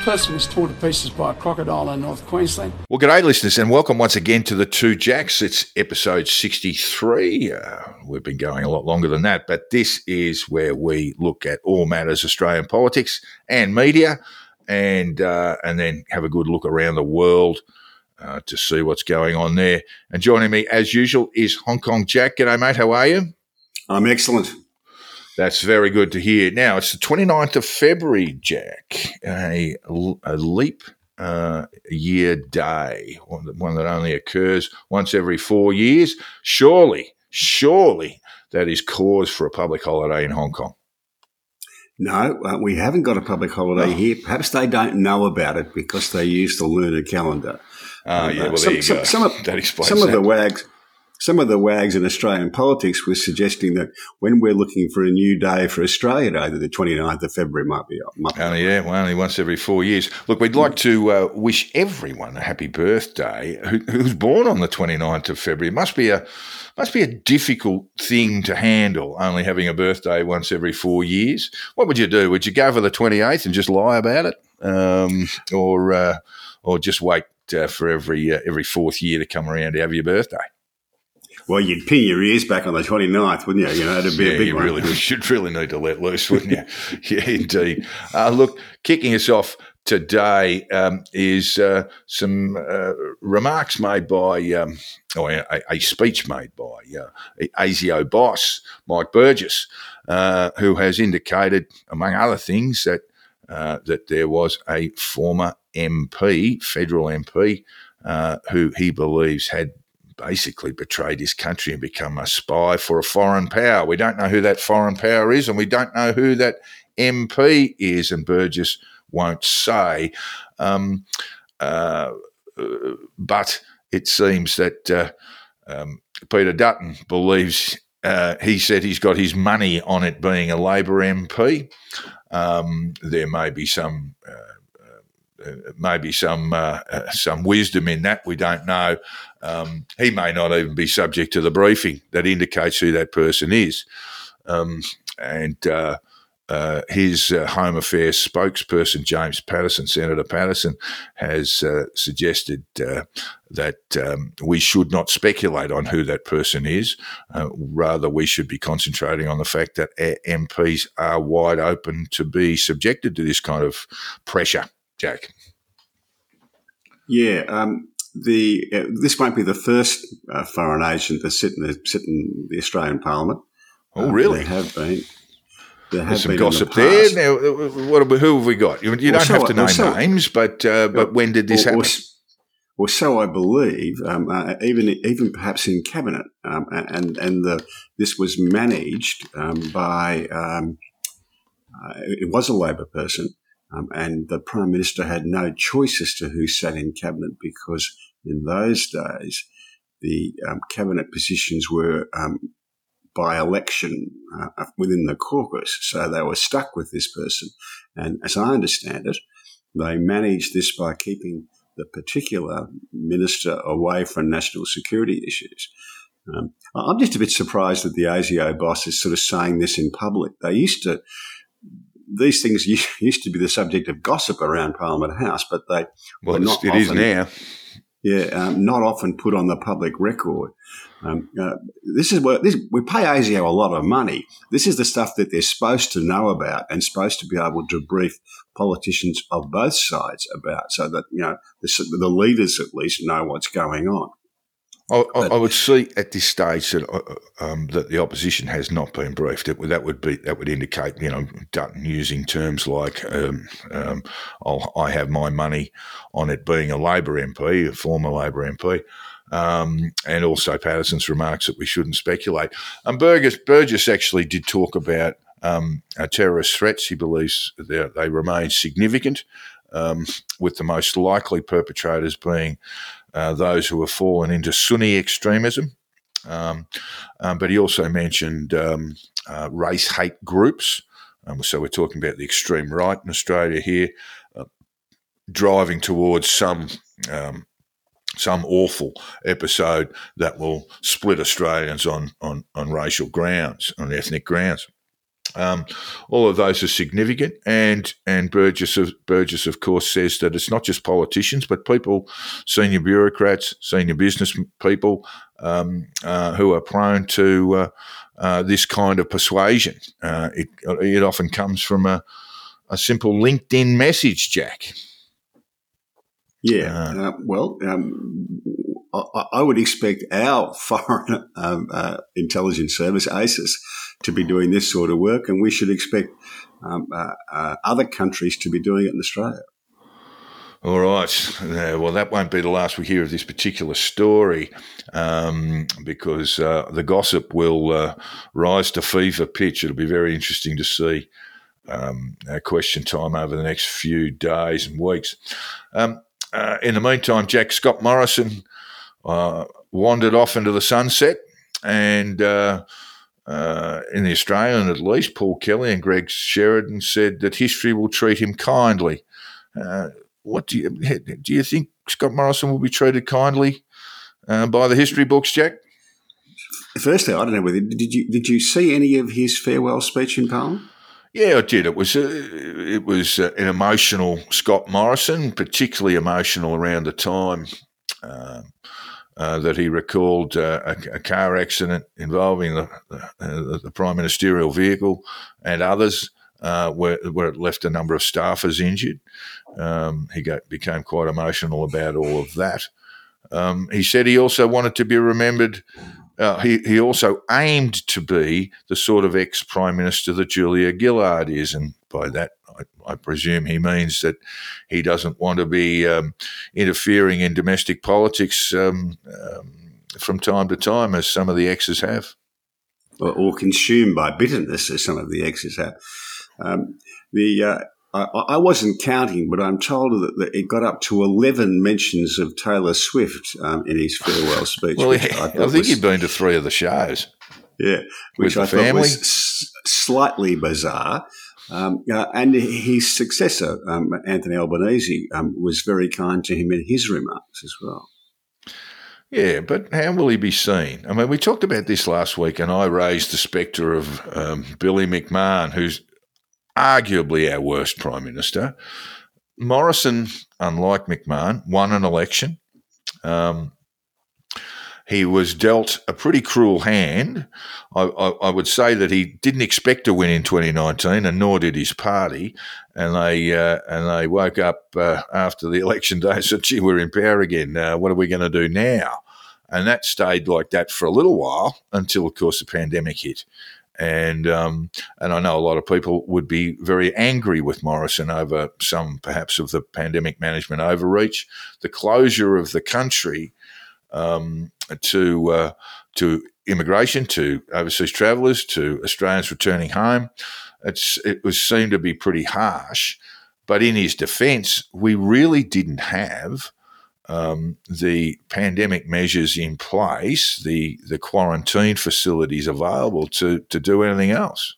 person was torn to pieces by a crocodile in North Queensland. Well, g'day, listeners, and welcome once again to the Two Jacks. It's episode 63. Uh, we've been going a lot longer than that, but this is where we look at all matters Australian politics and media, and uh, and then have a good look around the world uh, to see what's going on there. And joining me, as usual, is Hong Kong Jack. G'day, mate. How are you? I'm excellent. That's very good to hear. Now, it's the 29th of February, Jack, a, a leap uh, year day, one that, one that only occurs once every four years. Surely, surely that is cause for a public holiday in Hong Kong. No, uh, we haven't got a public holiday Oh. here. Perhaps they don't know about it because they use the lunar calendar. Ah, Uh, yeah, well, some, some. Some of, that explains some of the wags, some of the wags in Australian politics were suggesting that when we're looking for a new day for Australia Day, that the 29th of February might be be Only, yeah, well, only once every four years. Look, we'd like to uh, wish everyone a happy birthday who, who's born on the 29th of February. It must be a must be a difficult thing to handle, only having a birthday once every four years. What would you do? Would you go for the 28th and just lie about it, um, or uh, or just wait uh, for every uh, every fourth year to come around to have your birthday? Well, you'd pin your ears back on the 29th, wouldn't you? You know, it'd be yeah, a big you one. really would. should really need to let loose, wouldn't you? yeah, indeed. Uh, look, kicking us off today um, is uh, some uh, remarks made by, um, or a, a speech made by uh, ASIO boss Mike Burgess, uh, who has indicated, among other things, that uh, that there was a former MP, federal MP, uh, who he believes had basically betrayed his country and become a spy for a foreign power. We don't know who that foreign power is, and we don't know who that MP is, and Burgess won't say. Um, uh, but it seems that uh, um, Peter Dutton believes. Uh, he said he's got his money on it being a Labor MP. Um, there may be some uh, maybe some uh, uh, some wisdom in that. We don't know. Um, he may not even be subject to the briefing that indicates who that person is. Um, and uh, uh, his uh, Home Affairs spokesperson, James Paterson, Senator Paterson, has uh, suggested uh, that um, we should not speculate on who that person is. Uh, rather, we should be concentrating on the fact that MPs are wide open to be subjected to this kind of pressure. Jack. Yeah, um, the uh, this won't be the first uh, foreign agent to sit in the, sit in the Australian Parliament. Oh, Uh, really? There have been. There have There's some been in the gossip there. Now, uh, what, who have we got? You, you don't so have to well, name so- names, but uh, but when did this Or- happen? Well, so I believe, um, uh, even even perhaps in cabinet, um, and and the this was managed um, by um, uh, it was a Labor person, um, and the Prime Minister had no choice as to who sat in cabinet because in those days the um, cabinet positions were um, by election uh, within the caucus, so they were stuck with this person. And as I understand it, they managed this by keeping the particular minister away from national security issues. Um, I'm just a bit surprised that the ASIO boss is sort of saying this in public. They used to, these things used to be the subject of gossip around Parliament House, but they well, were not it is often- now. yeah, um, not often put on the public record. Um, uh, this is what this, we pay ASIO a lot of money. This is the stuff that they're supposed to know about and supposed to be able to brief politicians of both sides about, so that you know the, the leaders at least know what's going on. I, I, would see at this stage that uh, um, that the opposition has not been briefed. It, that would be that would indicate, you know, Dutton using terms like um, um, I'll, "I have my money on it being a Labor MP, a former Labor MP." Um, and also Paterson's remarks that we shouldn't speculate. And Burgess, Burgess actually did talk about um, uh, terrorist threats. He believes that they remain significant, um, with the most likely perpetrators being uh, those who have fallen into Sunni extremism. Um, um, but he also mentioned um, uh, race hate groups. Um, so we're talking about the extreme right in Australia here, uh, driving towards some um, some awful episode that will split Australians on on, on racial grounds, on ethnic grounds. Um, all of those are significant, and and Burgess of, Burgess of course says that it's not just politicians, but people, senior bureaucrats, senior business people, um, uh, who are prone to uh, uh, this kind of persuasion. Uh, it it often comes from a a simple LinkedIn message, Jack. Yeah, uh, uh, well, um, I, I, would expect our foreign um, intelligence service, ASIS, to be doing this sort of work, and we should expect um, uh, uh, other countries to be doing it in Australia. All right. Well, that won't be the last we hear of this particular story um, because uh, the gossip will uh, rise to fever pitch. It'll be very interesting to see um, question time over the next few days and weeks. Um, uh, in the meantime, Jack Scott Morrison uh, wandered off into the sunset and uh, in the Australian at least, Paul Kelly and Greg Sheridan said that history will treat him kindly. Uh, what do you do? You think Scott Morrison will be treated kindly uh, by the history books, Jack? Firstly, I don't know whether did you did you see any of his farewell speech in Parliament? Yeah, I did. It was uh, it was uh, an emotional Scott Morrison, particularly emotional around the time. Um, uh, that he recalled uh, a, a, car accident involving the, the, the, prime ministerial vehicle and others, uh, where, where it left a number of staffers injured. Um, he got, became quite emotional about all of that. Um, he said he also wanted to be remembered. Uh, he, he also aimed to be the sort of ex prime minister that Julia Gillard is, and by that I, I, presume he means that he doesn't want to be um, interfering in domestic politics um, um, from time to time, as some of the exes have. Or, or consumed by bitterness, as some of the exes have. Um, the uh, I, I, wasn't counting, but I'm told that it got up to 11 mentions of Taylor Swift um, in his farewell speech. well, yeah, I, I, think was, he'd been to three of the shows. Yeah, which I family. thought was s- slightly bizarre. Um, uh, and his successor, um, Anthony Albanese, um, was very kind to him in his remarks as well. Yeah, but how will he be seen? I mean, we talked about this last week, and I raised the spectre of um, Billy McMahon, who's arguably our worst prime minister. Morrison, unlike McMahon, won an election. Um, he was dealt a pretty cruel hand. I, I, I, would say that he didn't expect to win in 2019, and nor did his party. And they uh, and they woke up uh, after the election day and said, "Gee, we're in power again. Uh, what are we going to do now?" And that stayed like that for a little while until, of course, the pandemic hit. And um, and I know a lot of people would be very angry with Morrison over some perhaps of the pandemic management overreach, the closure of the country um, to uh, to immigration, to overseas travellers, to Australians returning home. It's it was seen to be pretty harsh, but in his defence, we really didn't have um, the pandemic measures in place, the the quarantine facilities available to to do anything else.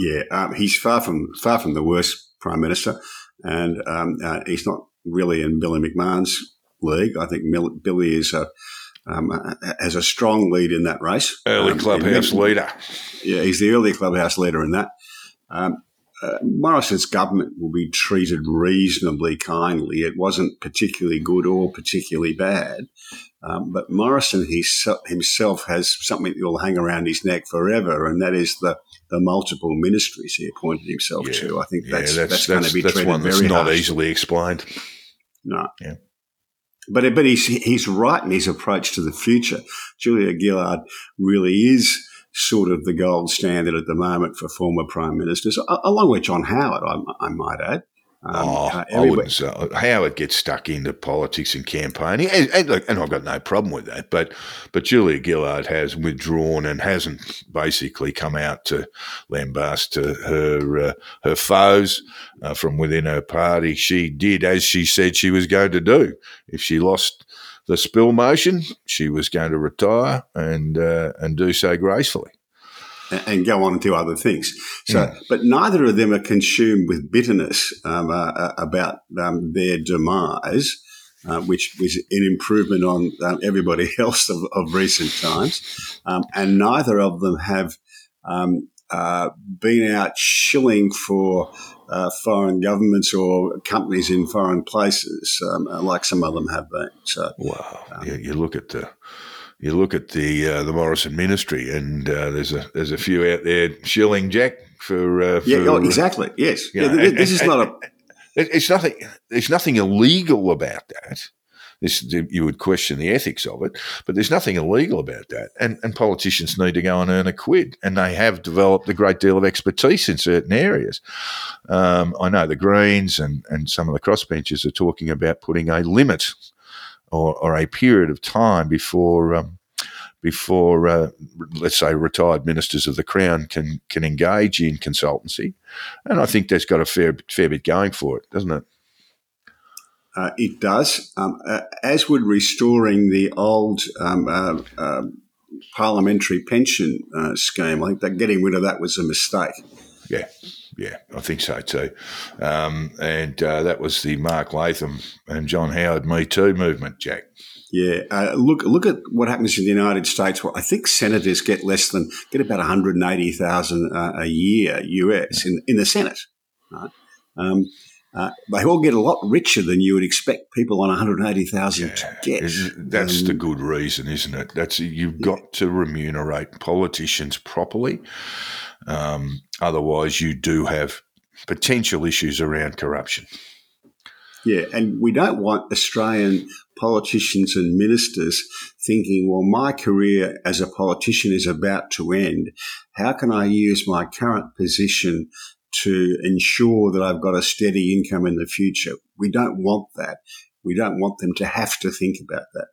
Yeah, um, he's far from far from the worst prime minister, and um, uh, he's not really in Billy McMahon's league. I think Billy is a um, has a strong lead in that race. Early um, clubhouse leader. Yeah, he's the early clubhouse leader in that. Um, uh, Morrison's government will be treated reasonably kindly. It wasn't particularly good or particularly bad. Um, but Morrison he, himself has something that will hang around his neck forever, and that is the, the multiple ministries he appointed himself yeah, to. I think that's, yeah, that's, that's, that's, going to be treated one that's not harshly. easily explained. No. Yeah. But but he's he's right in his approach to the future. Julia Gillard really is sort of the gold standard at the moment for former prime ministers, along with John Howard, I, I might add. Um, oh, uh, I wouldn't say Howard gets stuck into politics and campaigning, and, and, look, and, I've got no problem with that. But but Julia Gillard has withdrawn and hasn't basically come out to lambast her uh, her foes uh, from within her party. She did as she said she was going to do. If she lost the spill motion, she was going to retire and uh, and do so gracefully. And go on and do other things. So, mm. but neither of them are consumed with bitterness um, uh, uh, about um, their demise, uh, which was an improvement on um, everybody else of, of recent times. Um, and neither of them have um, uh, been out shilling for uh, foreign governments or companies in foreign places, um, like some of them have been. So, wow, um, you, you, look at the you look at the uh, the Morrison Ministry, and uh, there's a there's a few out there shilling Jack for, uh, for yeah, oh, exactly, yes. Yeah, know, this and, is not a. It's nothing. There's nothing illegal about that. This, you would question the ethics of it, but there's nothing illegal about that. And, and politicians need to go and earn a quid, and they have developed a great deal of expertise in certain areas. Um, I know the Greens and, and some of the crossbenchers are talking about putting a limit or, or a period of time before. Um, before, uh, let's say, retired ministers of the Crown can can engage in consultancy, and I think that's got a fair fair bit going for it, doesn't it? Uh, it does, um, uh, as would restoring the old um, uh, um, parliamentary pension uh, scheme. I think that getting rid of that was a mistake. Yeah, yeah, I think so too. Um, and uh, that was the Mark Latham and John Howard Me Too movement, Jack. Yeah, uh, look look at what happens in the United States. Well, I think senators get less than get about one hundred and eighty thousand a year US in in the Senate. Right? Um, uh, they all get a lot richer than you would expect people on 180,000 yeah, to get. That's um, the good reason, isn't it? That's you've got to remunerate politicians properly. Um, otherwise, you do have potential issues around corruption. Yeah, and we don't want Australian politicians and ministers thinking, well, my career as a politician is about to end. How can I use my current position to ensure that I've got a steady income in the future. We don't want that. We don't want them to have to think about that.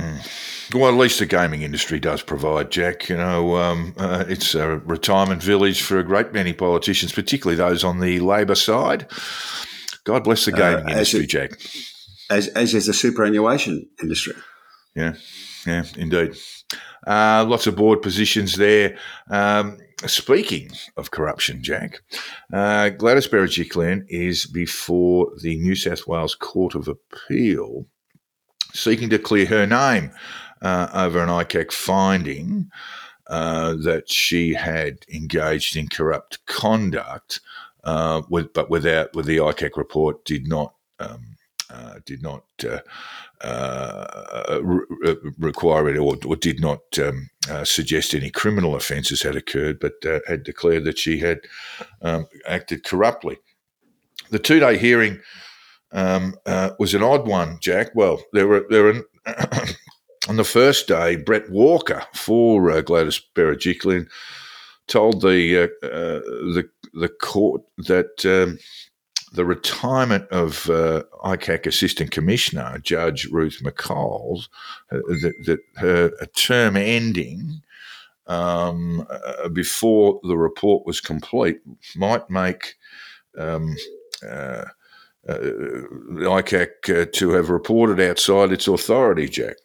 Mm. Well, at least the gaming industry does provide, Jack. You know, um, uh, it's a retirement village for a great many politicians, particularly those on the Labor side. God bless the uh, gaming uh, industry, Jack. As, as is the superannuation industry. Yeah, yeah, indeed. Uh, lots of board positions there. Um, Speaking of corruption, Jack, uh, Gladys Berejiklian is before the New South Wales Court of Appeal seeking to clear her name uh, over an ICAC finding uh, that she had engaged in corrupt conduct, uh, with, but without with the ICAC report did not um, uh, did not uh, uh, re- require it or, or did not um, uh, suggest any criminal offences had occurred, but uh, had declared that she had um, acted corruptly. The two day hearing um, uh, was an odd one, Jack. Well, there were there were. on the first day, Bret Walker for Gladys Berejiklian told the the the court that um, the retirement of uh, ICAC Assistant Commissioner Judge Ruth McColl, uh, that, that, her term ending um, uh, before the report was complete might make um, uh, uh ICAC uh, to have reported outside its authority, Jack.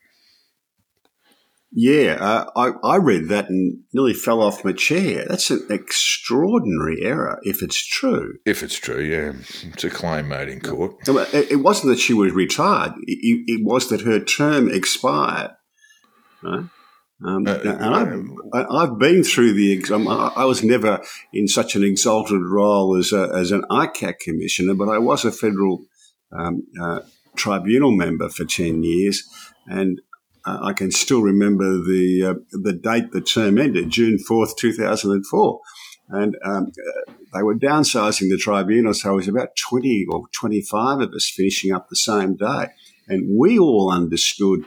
Yeah, uh, I, I read that and nearly fell off my chair. That's an extraordinary error, if it's true. If it's true, yeah. It's a claim made in court. It wasn't that she was retired, it, it was that her term expired. Right? Um, uh, and I've, I've, been through the exam. I was never in such an exalted role as, a, as an ICAC commissioner, but I was a federal um, uh, tribunal member for 10 years. And uh, I can still remember the uh, the date the term ended, June fourth, two thousand and four, and um, they were downsizing the tribunal, so it was about twenty or twenty five of us finishing up the same day, and we all understood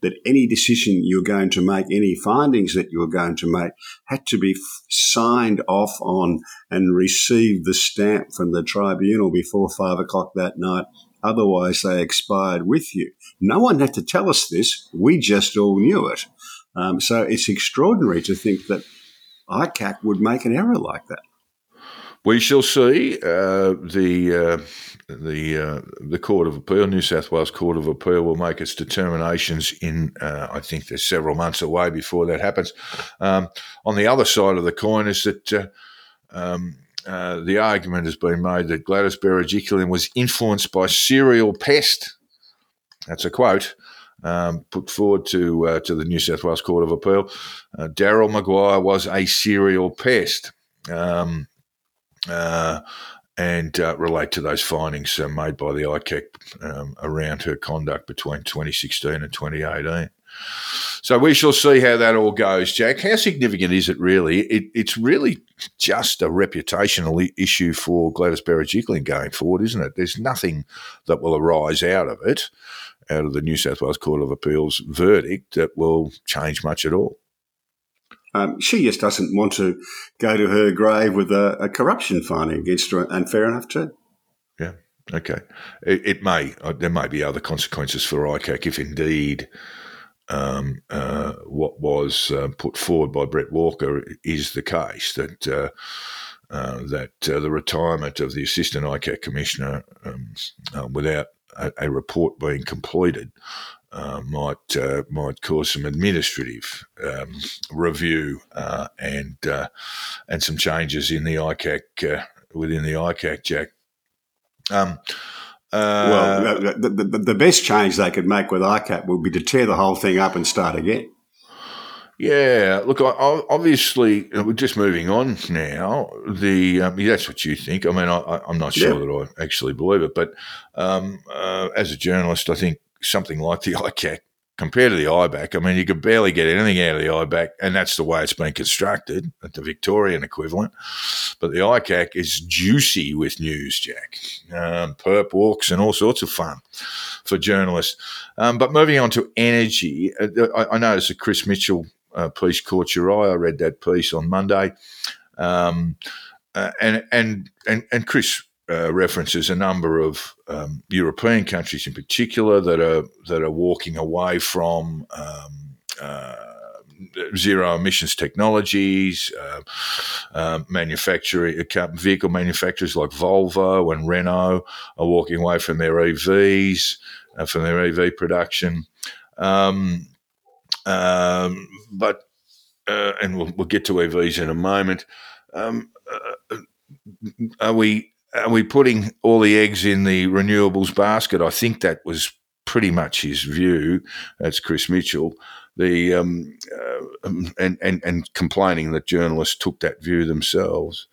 that any decision you're going to make, any findings that you're going to make, had to be signed off on and receive the stamp from the tribunal before five o'clock that night Otherwise, they expired with you. No one had to tell us this. We just all knew it. Um, so it's extraordinary to think that ICAC would make an error like that. We shall see. Uh, the uh, the uh, the Court of Appeal, New South Wales Court of Appeal, will make its determinations in. Uh, I think they're several months away before that happens. Um, on the other side of the coin is that. Uh, um, uh, the argument has been made that Gladys Berejiklian was influenced by serial pest. That's a quote um, put forward to uh, to the New South Wales Court of Appeal. Uh, Daryl Maguire was a serial pest. Um, uh, and uh, relate to those findings made by the ICAC um, around her conduct between 2016 and 2018. So we shall see how that all goes, Jack. How significant is it really? It, it's really just a reputational issue for Gladys Berejiklian going forward, isn't it? There's nothing that will arise out of it, out of the New South Wales Court of Appeal's verdict, that will change much at all. Um, she just doesn't want to go to her grave with a, a corruption finding against her, and fair enough too. Yeah. Okay. It, it may. Uh, there may be other consequences for ICAC if indeed um, uh, what was uh, put forward by Bret Walker is the case that uh, uh that uh, the retirement of the assistant ICAC commissioner um, without a, a, report being completed might might cause some administrative um, review and and some changes in the ICAC within the ICAC, Jack. Um, uh, well, the, the, the, best change they could make with ICAC would be to tear the whole thing up and start again. Yeah, look, I, I, obviously, we're just moving on now. The um, yeah, that's what you think. I mean, I, am not sure yeah. that I actually believe it, but um, uh, as a journalist, I think something like the ICAC compared to the IBAC, I mean, you could barely get anything out of the IBAC, and that's the way it's been constructed, at the Victorian equivalent. But the ICAC is juicy with news, Jack. Um, perp walks and all sorts of fun for journalists. Um, but moving on to energy, uh, I, I noticed a Chris Mitchell uh, piece caught your eye. I read that piece on Monday. Um, uh, and, and, and, and Chris uh, references a number of um, European countries in particular that are that are walking away from um, uh, zero emissions technologies. Uh, uh manufacturing uh, vehicle manufacturers like Volvo and Renault are walking away from their EVs, from their EV production. Um, um, but and we'll, we'll, get to EVs in a moment. Um, are we are we putting all the eggs in the renewables basket? I think that was pretty much his view. That's Chris Mitchell. The um, uh, and, and and complaining that journalists took that view themselves.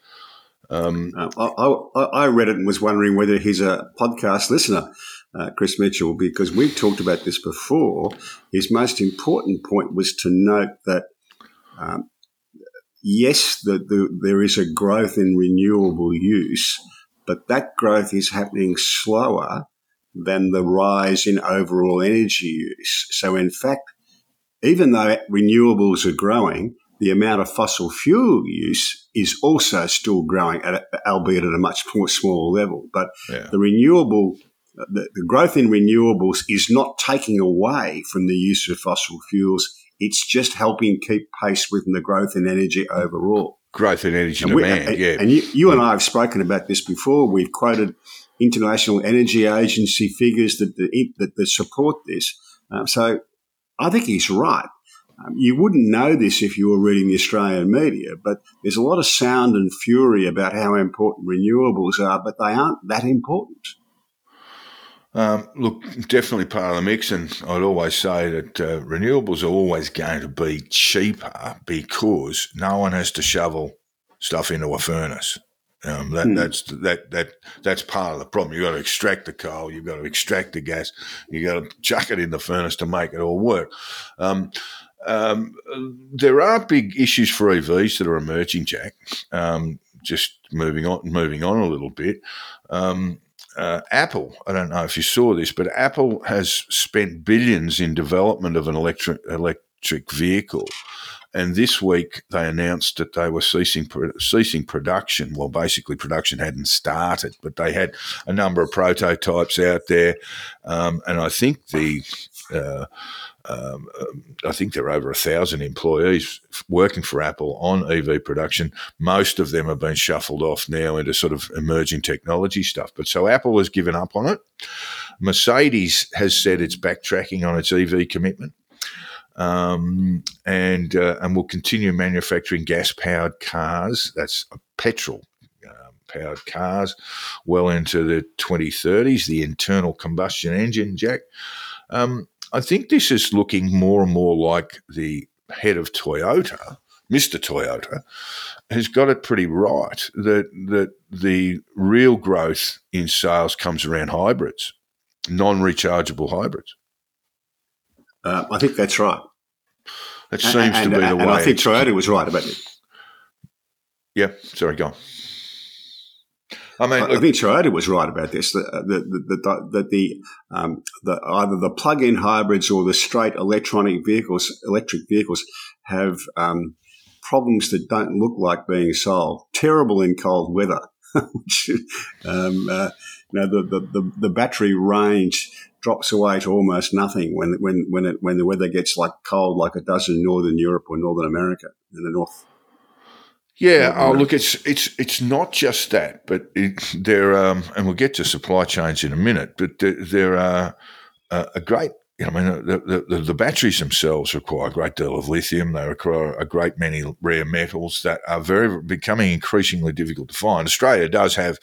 Um, uh, I, I, I, read it and was wondering whether he's a podcast listener, uh, Chris Mitchell, because we've talked about this before. His most important point was to note that um, yes, the, the, there is a growth in renewable use, but that growth is happening slower than the rise in overall energy use. So, in fact, even though renewables are growing, the amount of fossil fuel use is also still growing, at, albeit at a much more small level. But yeah. the renewable, the, the growth in renewables is not taking away from the use of fossil fuels. It's just helping keep pace with the growth in energy overall growth in energy and demand. We, yeah, and you, you and I have spoken about this before. We've quoted International Energy Agency figures that that, that support this. Um, so I think he's right. Um, you wouldn't know this if you were reading the Australian media, but there's a lot of sound and fury about how important renewables are, but they aren't that important. Um, look, definitely part of the mix, and I'd always say that uh, renewables are always going to be cheaper because no one has to shovel stuff into a furnace. Um, that, mm. That's that that that's part of the problem. You've got to extract the coal, you've got to extract the gas, you've got to chuck it in the furnace to make it all work. Um, um, there are big issues for EVs that are emerging, Jack. Um, just moving on, moving on a little bit. Um, uh, Apple, I don't know if you saw this, but Apple has spent billions in development of an electric electric vehicle, and this week they announced that they were ceasing ceasing production. Well, basically production hadn't started, but they had a number of prototypes out there, um, and I think the uh, um, I think there are over a thousand employees working for Apple on EV production. Most of them have been shuffled off now into sort of emerging technology stuff. But so Apple has given up on it. Mercedes has said it's backtracking on its EV commitment. Um, and uh, and will continue manufacturing gas powered cars. That's petrol um, powered cars well into the 2030s. The internal combustion engine, Jack. Um, I think this is looking more and more like the head of Toyota, Mr. Toyota, has got it pretty right that that the real growth in sales comes around hybrids, non-rechargeable hybrids. Uh, I think that's right. That seems and, to be the and way. And I think Toyota was right about it. Yeah, sorry, go on. I mean, I, think Toyota was right about this. That the the, the, the, the, um, the either the plug-in hybrids or the straight electronic vehicles, electric vehicles, have um, problems that don't look like being solved. Terrible in cold weather. Which, um, uh, you know, the, the, the, the battery range drops away to almost nothing when when when it when the weather gets like cold like it does in northern Europe or northern America in the north yeah, oh look, it's it's it's not just that, but it, there um, and we'll get to supply chains in a minute, but there, there are uh, a great. You know, I mean, the, the, the batteries themselves require a great deal of lithium. They require a great many rare metals that are very becoming increasingly difficult to find. Australia does have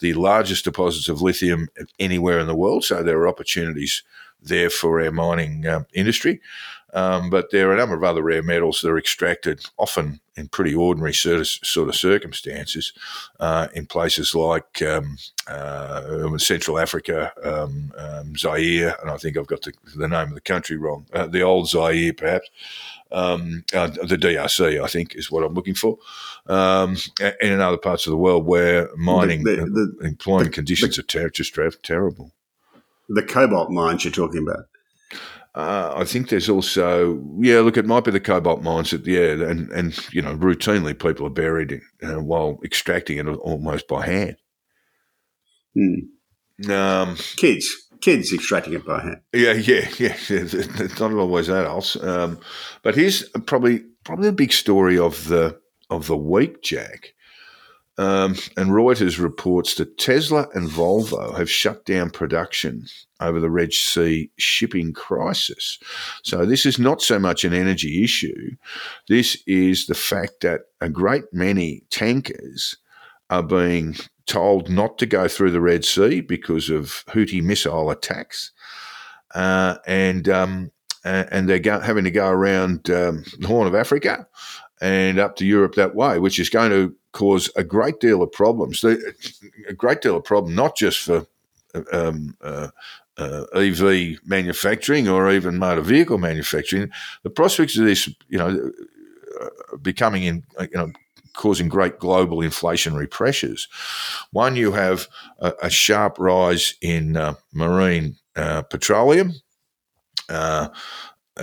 the largest deposits of lithium anywhere in the world, so there are opportunities there for our mining um, industry. Um, but there are a number of other rare metals that are extracted often in pretty ordinary sort of, sort of circumstances uh, in places like um, uh, Central Africa, um, um, Zaire, and I think I've got the, the name of the country wrong, uh, the old Zaire perhaps. Um, uh, the DRC, I think, is what I'm looking for, um, and in other parts of the world where mining the, the, the, employment conditions are ter- just ter- terrible. The cobalt mines you're talking about. Uh, I think there's also, yeah, look, it might be the cobalt mines that, yeah, and, and you know, routinely people are buried uh, while extracting it almost by hand. Hmm. Um, kids, kids extracting it by hand. Yeah, yeah, yeah. It's not always adults. Um, but here's probably probably the big story of the of the week, Jack. Um, and Reuters reports that Tesla and Volvo have shut down production over the Red Sea shipping crisis. So, this is not so much an energy issue. This is the fact that a great many tankers are being told not to go through the Red Sea because of Houthi missile attacks. Uh, and um, and they're go- having to go around um, the Horn of Africa and up to Europe that way, which is going to cause a great deal of problems. A great deal of problem, not just for um, uh, uh, EV manufacturing or even motor vehicle manufacturing. The prospects of this, you know, uh, becoming in, you know, causing great global inflationary pressures. One, you have a, a sharp rise in uh, marine uh, petroleum. Uh,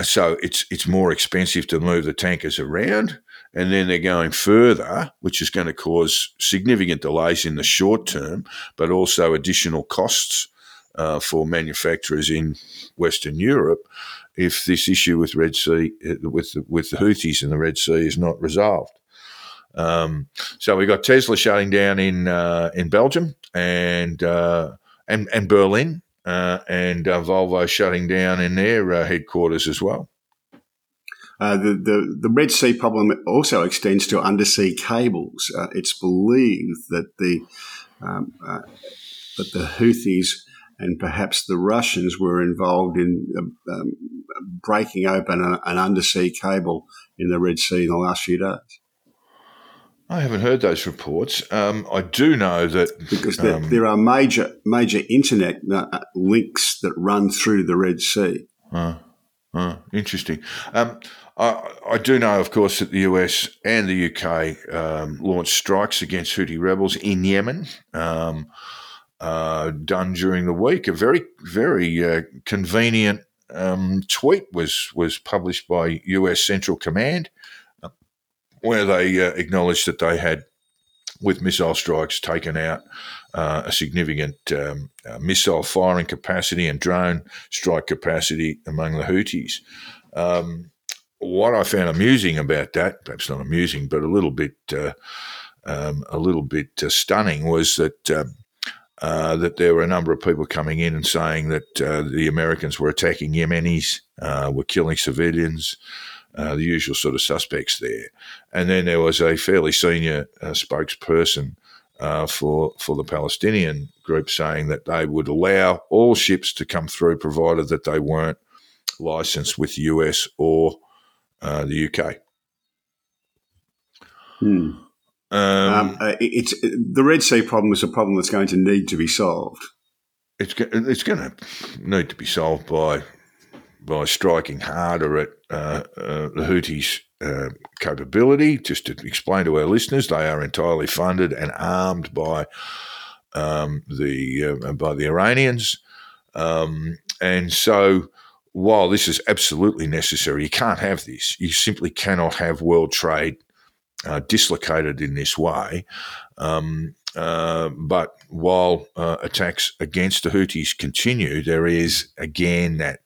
so it's it's more expensive to move the tankers around and then they're going further, which is going to cause significant delays in the short term, but also additional costs uh, for manufacturers in Western Europe if this issue with Red Sea, uh, with with the Houthis in the Red Sea, is not resolved. Um, so we got Tesla shutting down in uh, in Belgium and uh, and and Berlin, uh, and uh, Volvo shutting down in their headquarters as well. Uh, the, the, the Red Sea problem also extends to undersea cables. Uh, it's believed that the um, uh, that the Houthis and perhaps the Russians were involved in uh, um, breaking open an undersea cable in the Red Sea in the last few days. I haven't heard those reports. Um, I do know that because there, um, there, are major major internet uh, links that run through the Red Sea. Uh, uh, interesting. Um, I, I, do know, of course, that the US and the UK um, launched strikes against Houthi rebels in Yemen, um, uh, done during the week. A very, very uh, convenient um, tweet was was published by US Central Command where they uh, acknowledged that they had, with missile strikes, taken out uh, a significant um, uh, missile firing capacity and drone strike capacity among the Houthis. Um, what I found amusing about that, perhaps not amusing, but a little bit, uh, um, a little bit uh, stunning, was that um, uh, that there were a number of people coming in and saying that uh, the Americans were attacking Yemenis, uh, were killing civilians, uh, the usual sort of suspects there. And then there was a fairly senior uh, spokesperson uh, for for the Palestinian group saying that they would allow all ships to come through, provided that they weren't licensed with the US or the UK. Hmm. Um, um, uh, it's the Red Sea problem is a problem that's going to need to be solved. It's it's going to need to be solved by by striking harder at uh, uh, the Houthis' uh, capability. Just to explain to our listeners, they are entirely funded and armed by um, the uh, by the Iranians, um, and so while this is absolutely necessary, you can't have this. You simply cannot have world trade uh, dislocated in this way. Um, uh, but while uh, attacks against the Houthis continue, there is again that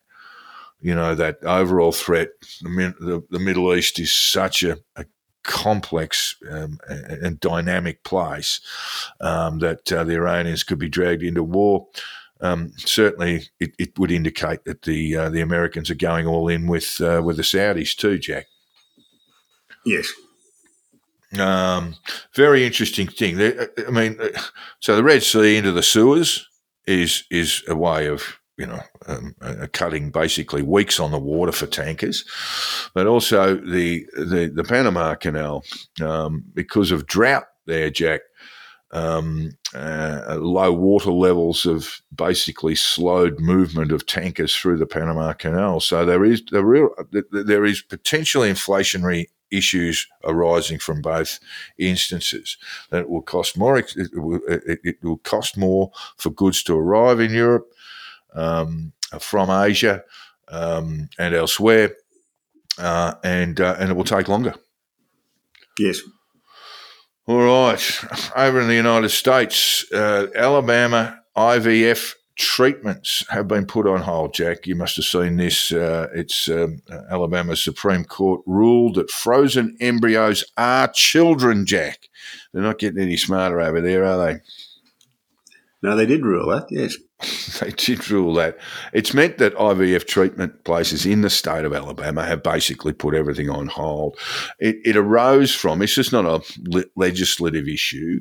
you know that overall threat. The, the, the Middle East is such a, a complex um, and dynamic place um, that uh, the Iranians could be dragged into war. Um, certainly, it, it, would indicate that the uh, the Americans are going all in with uh, with the Saudis too, Jack. Yes, um, very interesting thing. I mean, so the Red Sea into the Suez is is a way of you know um, cutting basically weeks on the water for tankers, but also the the, the Panama Canal um, because of drought there, Jack. Um, uh, low water levels have basically slowed movement of tankers through the Panama Canal. So there is the real there is potentially inflationary issues arising from both instances. That it will cost more. It will, it will cost more for goods to arrive in Europe um, from Asia um, and elsewhere, uh, and uh, and it will take longer. Yes. All right. Over in the United States, uh, Alabama IVF treatments have been put on hold, Jack. You must have seen this. Uh, it's um, Alabama Supreme Court ruled that frozen embryos are children, Jack. They're not getting any smarter over there, are they? No, they did rule that, yes. They did rule that. It's meant that IVF treatment places in the state of Alabama have basically put everything on hold. It, it arose from, it's just not a legislative issue,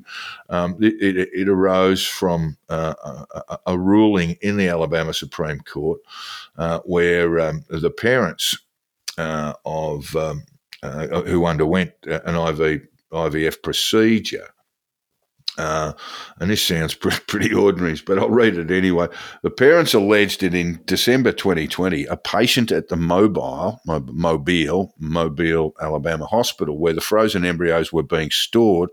um, it, it, it, arose from uh, a, a, ruling in the Alabama Supreme Court uh, where um, the parents uh, of um, uh, who underwent an IV, IVF procedure uh, and this sounds pretty ordinary, but I'll read it anyway. The parents alleged that in December 2020, a patient at the Mobile, Mobile, Mobile, Alabama hospital, where the frozen embryos were being stored,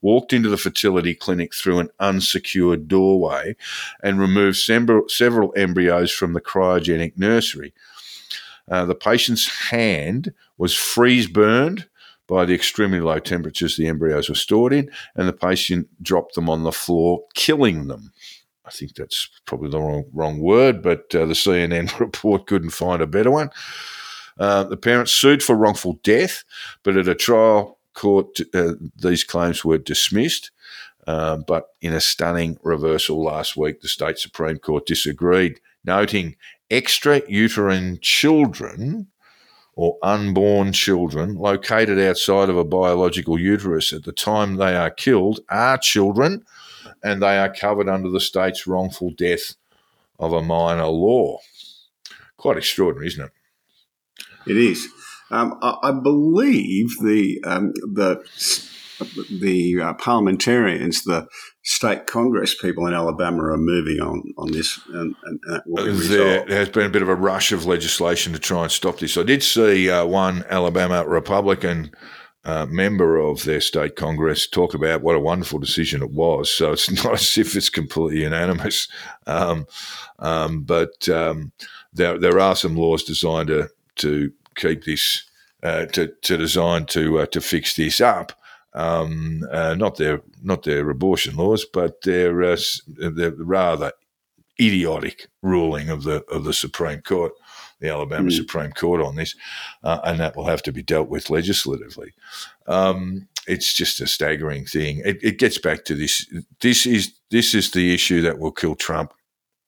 walked into the fertility clinic through an unsecured doorway and removed several embryos from the cryogenic nursery. Uh, the patient's hand was freeze burned by the extremely low temperatures the embryos were stored in, and the patient dropped them on the floor, killing them. I think that's probably the wrong, wrong word, but uh, the CNN report couldn't find a better one. Uh, the parents sued for wrongful death, but at a trial court, uh, these claims were dismissed. Uh, but in a stunning reversal last week, the state Supreme Court disagreed, noting extra uterine children or unborn children located outside of a biological uterus at the time they are killed are children and they are covered under the state's wrongful death of a minor law. Quite extraordinary, isn't it? It is. Um, I, I, believe the um, the the uh, parliamentarians, the state congress people in Alabama are moving on on this, and, and, and there has been a bit of a rush of legislation to try and stop this. I did see uh, one Alabama Republican. Uh, member of their state congress talk about what a wonderful decision it was. So it's not as if it's completely unanimous, um, um, but um, there there are some laws designed to to keep this uh, to, to design to uh, to fix this up. Um, uh, not their not their abortion laws, but their uh, their rather idiotic ruling of the of the Supreme Court, the Alabama mm. Supreme Court on this, uh, and that will have to be dealt with legislatively. Um, it's just a staggering thing. It, it, gets back to this. This is this is the issue that will kill Trump,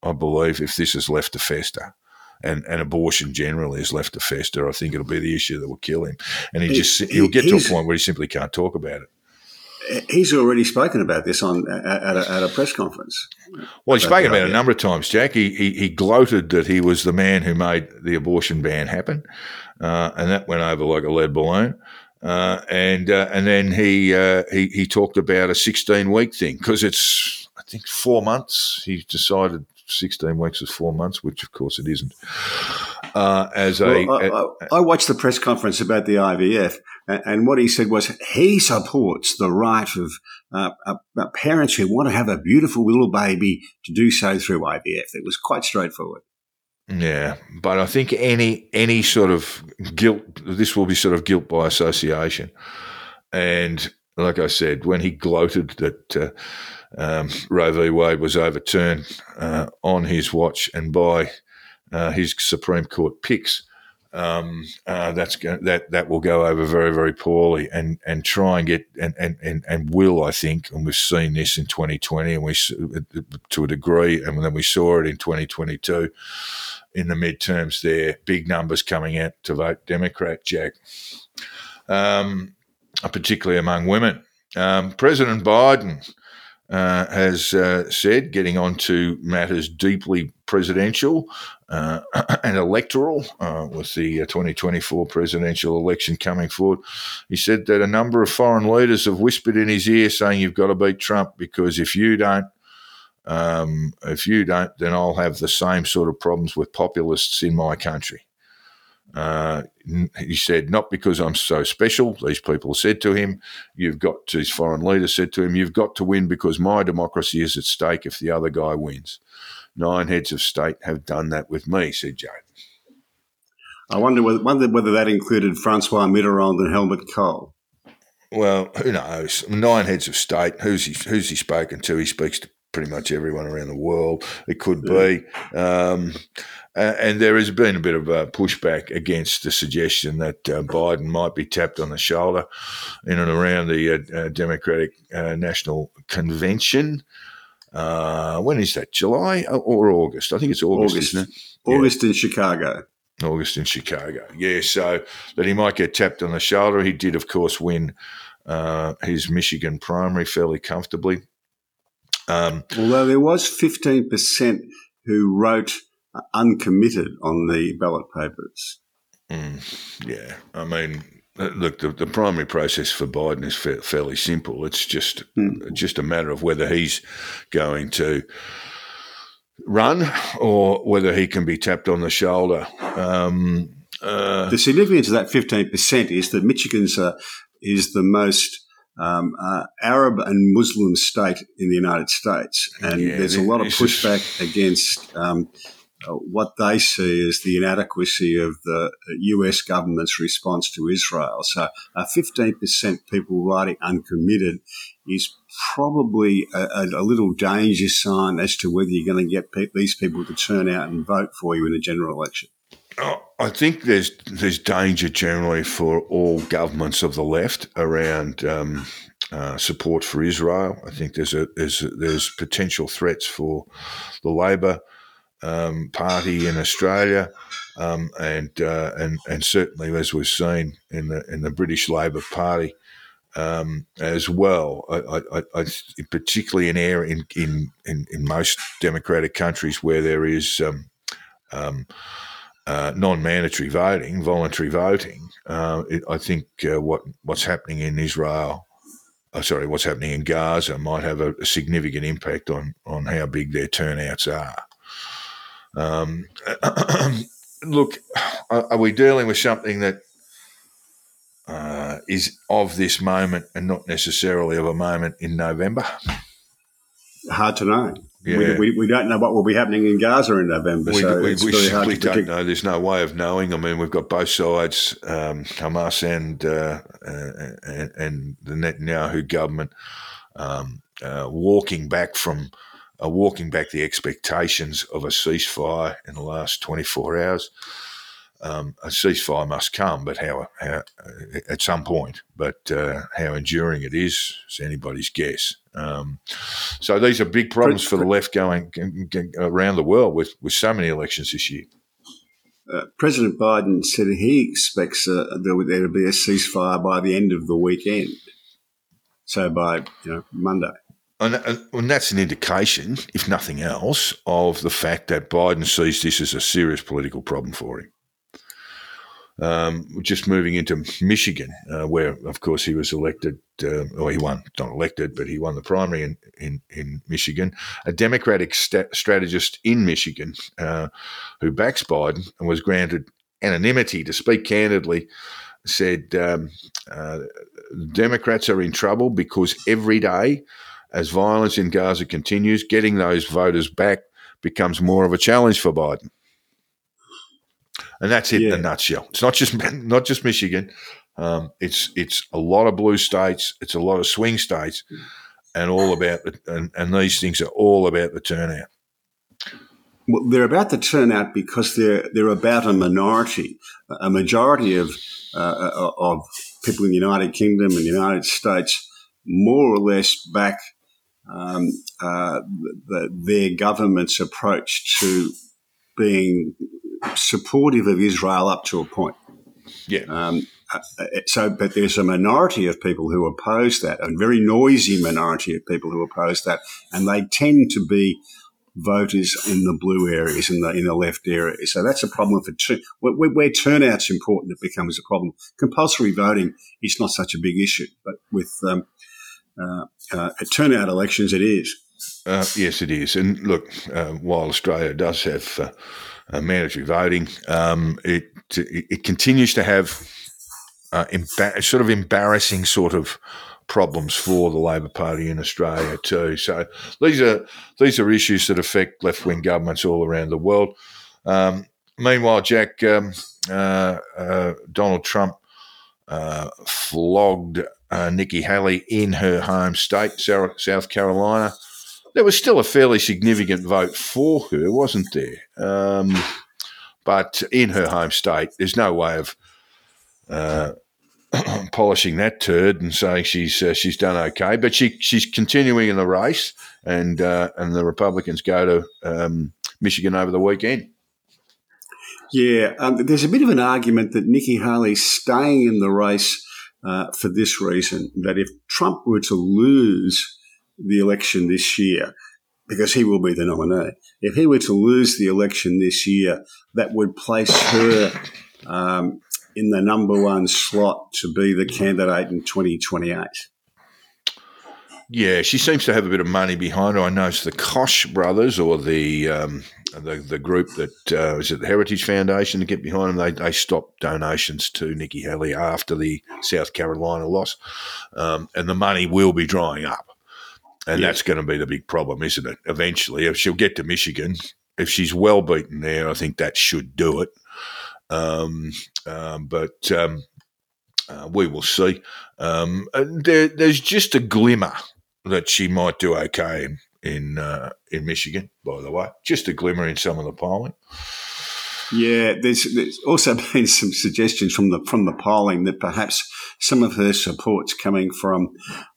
I believe, if this is left to fester. And, and abortion generally is left to fester. I think it'll be the issue that will kill him, and he just he'll get to a point where he simply can't talk about it he's already spoken about this on at a, at a press conference. Well, he's spoken about it a number of times, Jack. He, he, he gloated that he was the man who made the abortion ban happen, uh, and that went over like a lead balloon. Uh, and uh, and then he uh, he he talked about a 16 week thing because it's I think four months. He decided 16 weeks is four months, which of course it isn't. Uh, as well, a, I, a, I, watched the press conference about the IVF, and, and, what he said was he supports the right of uh, uh, uh, parents who want to have a beautiful little baby to do so through IVF. It was quite straightforward. Yeah, but I think any any sort of guilt, this will be sort of guilt by association, and like I said, when he gloated that uh, um, Roe v. Wade was overturned uh, on his watch and by uh, his Supreme Court picks, um, uh, that's go- that that will go over very very poorly, and and try and get and and and, and will I think, and we've seen this in 2020, and we to a degree, and then we saw it in 2022 in the midterms. There, big numbers coming out to vote Democrat, Jack. Um, particularly among women. Um, President Biden uh, has uh, said, getting on to matters deeply presidential uh, and electoral uh, with the uh, 2024 presidential election coming forward, he said that a number of foreign leaders have whispered in his ear saying, You've got to beat Trump because if you don't, um, if you don't, then I'll have the same sort of problems with populists in my country. Uh, he said, not because I'm so special. These people said to him, you've got to, his foreign leader said to him, you've got to win because my democracy is at stake if the other guy wins. Nine heads of state have done that with me, said Joe. I wonder whether, wonder whether that included Francois Mitterrand and Helmut Kohl. Well, who knows? Nine heads of state. Who's he? Who's he spoken to? He speaks to pretty much everyone around the world. It could be. Um, uh, and there has been a bit of a pushback against the suggestion that uh, Biden might be tapped on the shoulder in and around the uh, uh Democratic uh, National Convention. Uh, when is that? July or August? I think it's August, August. isn't it? August yeah. in Chicago. August in Chicago. Yeah, so that he might get tapped on the shoulder. He did, of course, win his Michigan primary fairly comfortably. Um, Although there was 15% who wrote – uncommitted on the ballot papers. Mm, yeah, I mean, look, the, the primary process for Biden is fa- fairly simple. It's just mm. just a matter of whether he's going to run or whether he can be tapped on the shoulder. Um, uh, the significance of that 15% is that Michigan's uh, is the most um, uh, Arab and Muslim state in the United States. And yeah, there's a lot of pushback against um, uh, what they see as the inadequacy of the US government's response to Israel. So, uh, 15% people writing uncommitted is probably a, a, little danger sign as to whether you're going to get pe- these people to turn out and vote for you in a general election. Oh, I think there's there's danger generally for all governments of the left around um, uh, support for Israel. I think there's a there's a, there's potential threats for the Labor um, party in Australia, um, and uh, and and certainly as we've seen in the in the British Labor Party um, as well. I, I, I, particularly in air in, in, in in most democratic countries where there is um, um, uh, non-mandatory voting, voluntary voting. Uh, it, I think uh, what what's happening in Israel. Uh, sorry, what's happening in Gaza might have a, a significant impact on, on how big their turnouts are. Um, look, are, we dealing with something that uh, is of this moment and not necessarily of a moment in November? Hard to know. Yeah. We, we, we don't know what will be happening in Gaza in November, We, so we, we simply to don't know. There's no way of knowing. I mean, we've got both sides, um, Hamas and uh, uh, and, and the Netanyahu government, um, uh, walking back from uh, walking back the expectations of a ceasefire in the last 24 hours. Um, a ceasefire must come, but how, how at some point. But uh, how enduring it is is anybody's guess. Um, so these are big problems for the left going around the world with, with so many elections this year. Uh, President Biden said he expects uh, there, will- there to be a ceasefire by the end of the weekend. So by you know Monday. And, and, that's an indication, if nothing else, of the fact that Biden sees this as a serious political problem for him. Um, just moving into Michigan, uh, where, of course, he was elected, uh, or he won, not elected, but he won the primary in, in, in Michigan. A Democratic sta- strategist in Michigan uh, who backs Biden and was granted anonymity to speak candidly said um, uh, Democrats are in trouble because every day, as violence in Gaza continues, getting those voters back becomes more of a challenge for Biden. And that's it in a nutshell. It's not just not just Michigan. Um, it's it's a lot of blue states. It's a lot of swing states, and all about the, and, and these things are all about the turnout. Well, they're about the turnout because they're they're about a minority. A majority of uh, of people in the United Kingdom and the United States more or less back um, uh, the, their government's approach to being supportive of Israel up to a point. Yeah, Um, uh, so, but there's a minority of people who oppose that, a very noisy minority of people who oppose that, and they tend to be voters in the blue areas, in the in the left areas. So that's a problem for two. Where, where, turnout's important, it becomes a problem. Compulsory voting is not such a big issue, but with um, turnout elections, it is. Uh, yes, it is. And look, uh, while Australia does have uh, uh, mandatory voting, um, it it continues to have uh, emba- sort of embarrassing sort of problems for the Labor Party in Australia too. So these are these are issues that affect left wing governments all around the world. Um, meanwhile, Jack um, uh, uh, Donald Trump uh, flogged uh, Nikki Haley in her home state, South Carolina. There was still a fairly significant vote for her, wasn't there? Um, but in her home state, there's no way of uh, polishing that turd and saying she's uh, she's done okay. But she she's continuing in the race, and uh, and the Republicans go to um, Michigan over the weekend. Yeah, um, there's a bit of an argument that Nikki Haley's staying in the race uh, for this reason: that if Trump were to lose the election this year, because he will be the nominee, if he were to lose the election this year, that would place her um, in the number one slot to be the candidate in 2028. Yeah, she seems to have a bit of money behind her. I know it's the Koch brothers or the um, the, the group that uh, is it the Heritage Foundation to get behind them. They, they stopped donations to Nikki Haley after the South Carolina loss, um, and the money will be drying up, and Yeah. that's going to be the big problem, isn't it? Eventually, if she'll get to Michigan, if she's well beaten there, I think that should do it. Um, um, but um, uh, we will see. Um, there, there's just a glimmer that she might do okay in in, uh, in Michigan. By the way, just a glimmer in some of the polling. Yeah, there's, there's also been some suggestions from the from the polling that perhaps some of her support's coming from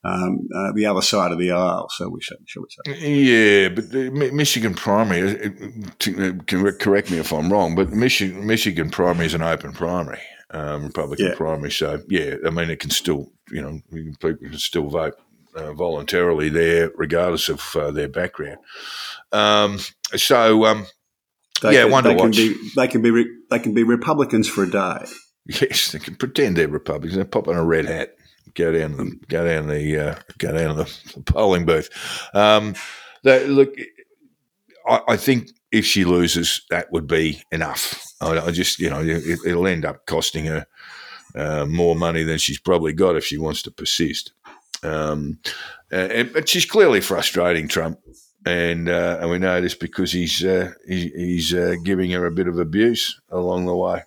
um, uh, the other side of the aisle. So we should, shall we say? Yeah, but the Mi- Michigan primary. uh, uh, can correct me if I'm wrong, but Michigan Michigan primary is an open primary, um, Republican Yeah. primary. So yeah, I mean it can still you know people can still vote uh, voluntarily there, regardless of uh, their background. Um, so um, They, Yeah, can- wonder they can watch. be they can be re- they can be Republicans for a day. Yes, they can pretend they're Republicans. They pop on a red hat, go down the go down the uh, go down the, polling booth. Um, they, look, I, I think if she loses, that would be enough. I, I just you know it, it'll end up costing her uh, more money than she's probably got if she wants to persist. Um, uh, and, but she's clearly frustrating Trump and uh, and we know this because he's uh, he, he's uh, giving her a bit of abuse along the way.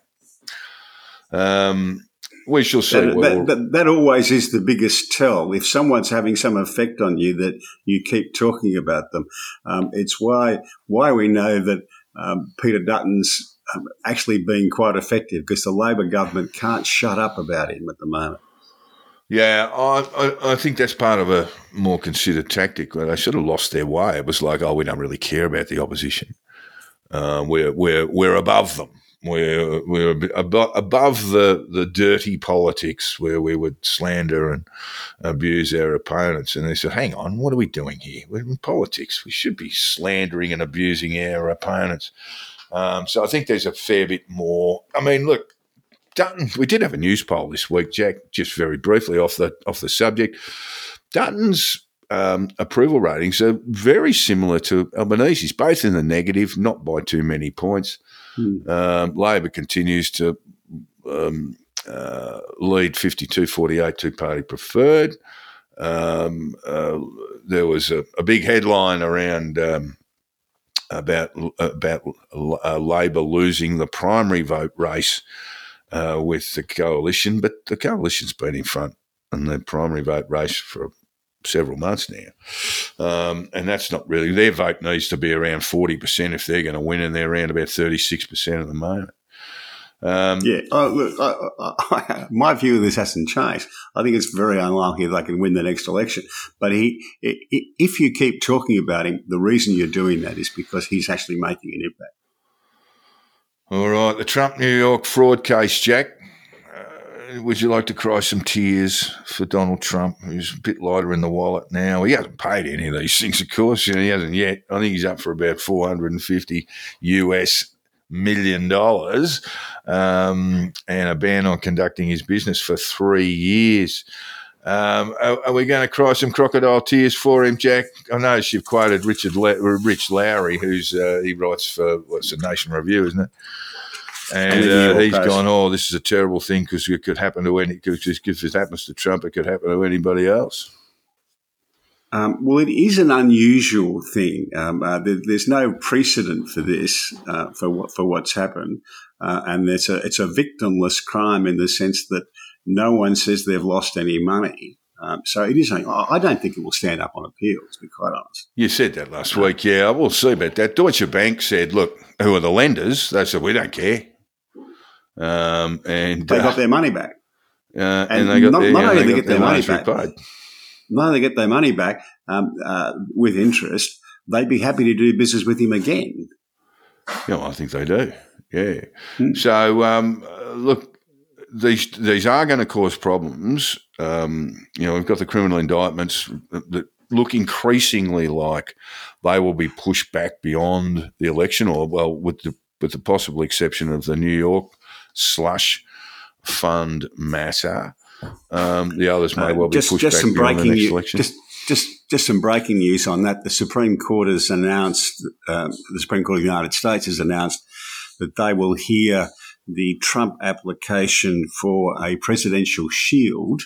Um, we shall see. That, that, that, that, always is the biggest tell. If someone's having some effect on you, that you keep talking about them. Um, it's why why we know that um, Peter Dutton's um, actually being quite effective because the Labor government can't shut up about him at the moment. Yeah, I, I, I, think that's part of a more considered tactic. Where they sort of lost their way. It was like, oh, we don't really care about the opposition. Uh, we're we're we're above them. We're we're above, above the the dirty politics where we would slander and abuse our opponents. And they said, hang on, what are we doing here? We're in politics. We should be slandering and abusing our opponents. Um, so I think there's a fair bit more. I mean, look, Dutton, we did have a Newspoll this week, Jack, just very briefly off the off the subject. Dutton's um, approval ratings are very similar to Albanese's, both in the negative, not by too many points. Hmm. Um, Labor continues to um, uh, lead 52 48 two party preferred. Um, uh, there was a, a, big headline around um, about about uh, Labor losing the primary vote race uh, with the coalition, but the coalition's been in front in the primary vote race for several months now. Um, and that's not really, their vote needs to be around 40% if they're going to win, and they're around about 36% at the moment. Um, yeah, oh, look, I, I, my view of this hasn't changed. I think it's very unlikely they can win the next election. But he, if you keep talking about him, the reason you're doing that is because he's actually making an impact. All right, the Trump New York fraud case, Jack. Uh, would you like to cry some tears for Donald Trump, who's a bit lighter in the wallet now? He hasn't paid any of these things, of course. You know, he hasn't yet. I think he's up for about 450 US million dollars um, and a ban on conducting his business for three years. Um, are, are, we going to cry some crocodile tears for him, Jack? I know you've quoted Richard La- Rich Lowry, who's uh, he writes for what's the Nation Review, isn't it? And uh, he's gone, oh, this is a terrible thing because it could happen to any. Cause if it happens to Trump, it could happen to anybody else. Um, well, it is an unusual thing. Um, uh, there, there's no precedent for this, uh, for what for what's happened, uh, and it's a it's a victimless crime in the sense that no one says they've lost any money. Um, so it is. I don't think it will stand up on appeals. To be quite honest. You said that last week. Yeah, we'll see about that. Deutsche Bank said, "Look, who are the lenders?" They said, "We don't care." Um, and they got uh, their money back. Uh, and, and, they got not, their, not only they, they get their, their money back, repaid. not only get their money back um, uh, with interest, they'd be happy to do business with him again. Yeah, well, I think they do. Yeah. Hmm. So um, look, these these are going to cause problems. Um, you know, we've got the criminal indictments that look increasingly like they will be pushed back beyond the election, or well, with the with the possible exception of the New York slush fund matter. Um, the others may uh, well be just, pushed just back some beyond breaking the next election. Just, just, just some breaking news on that. The Supreme Court has announced, uh, the Supreme Court of the United States has announced that they will hear the Trump application for a presidential shield.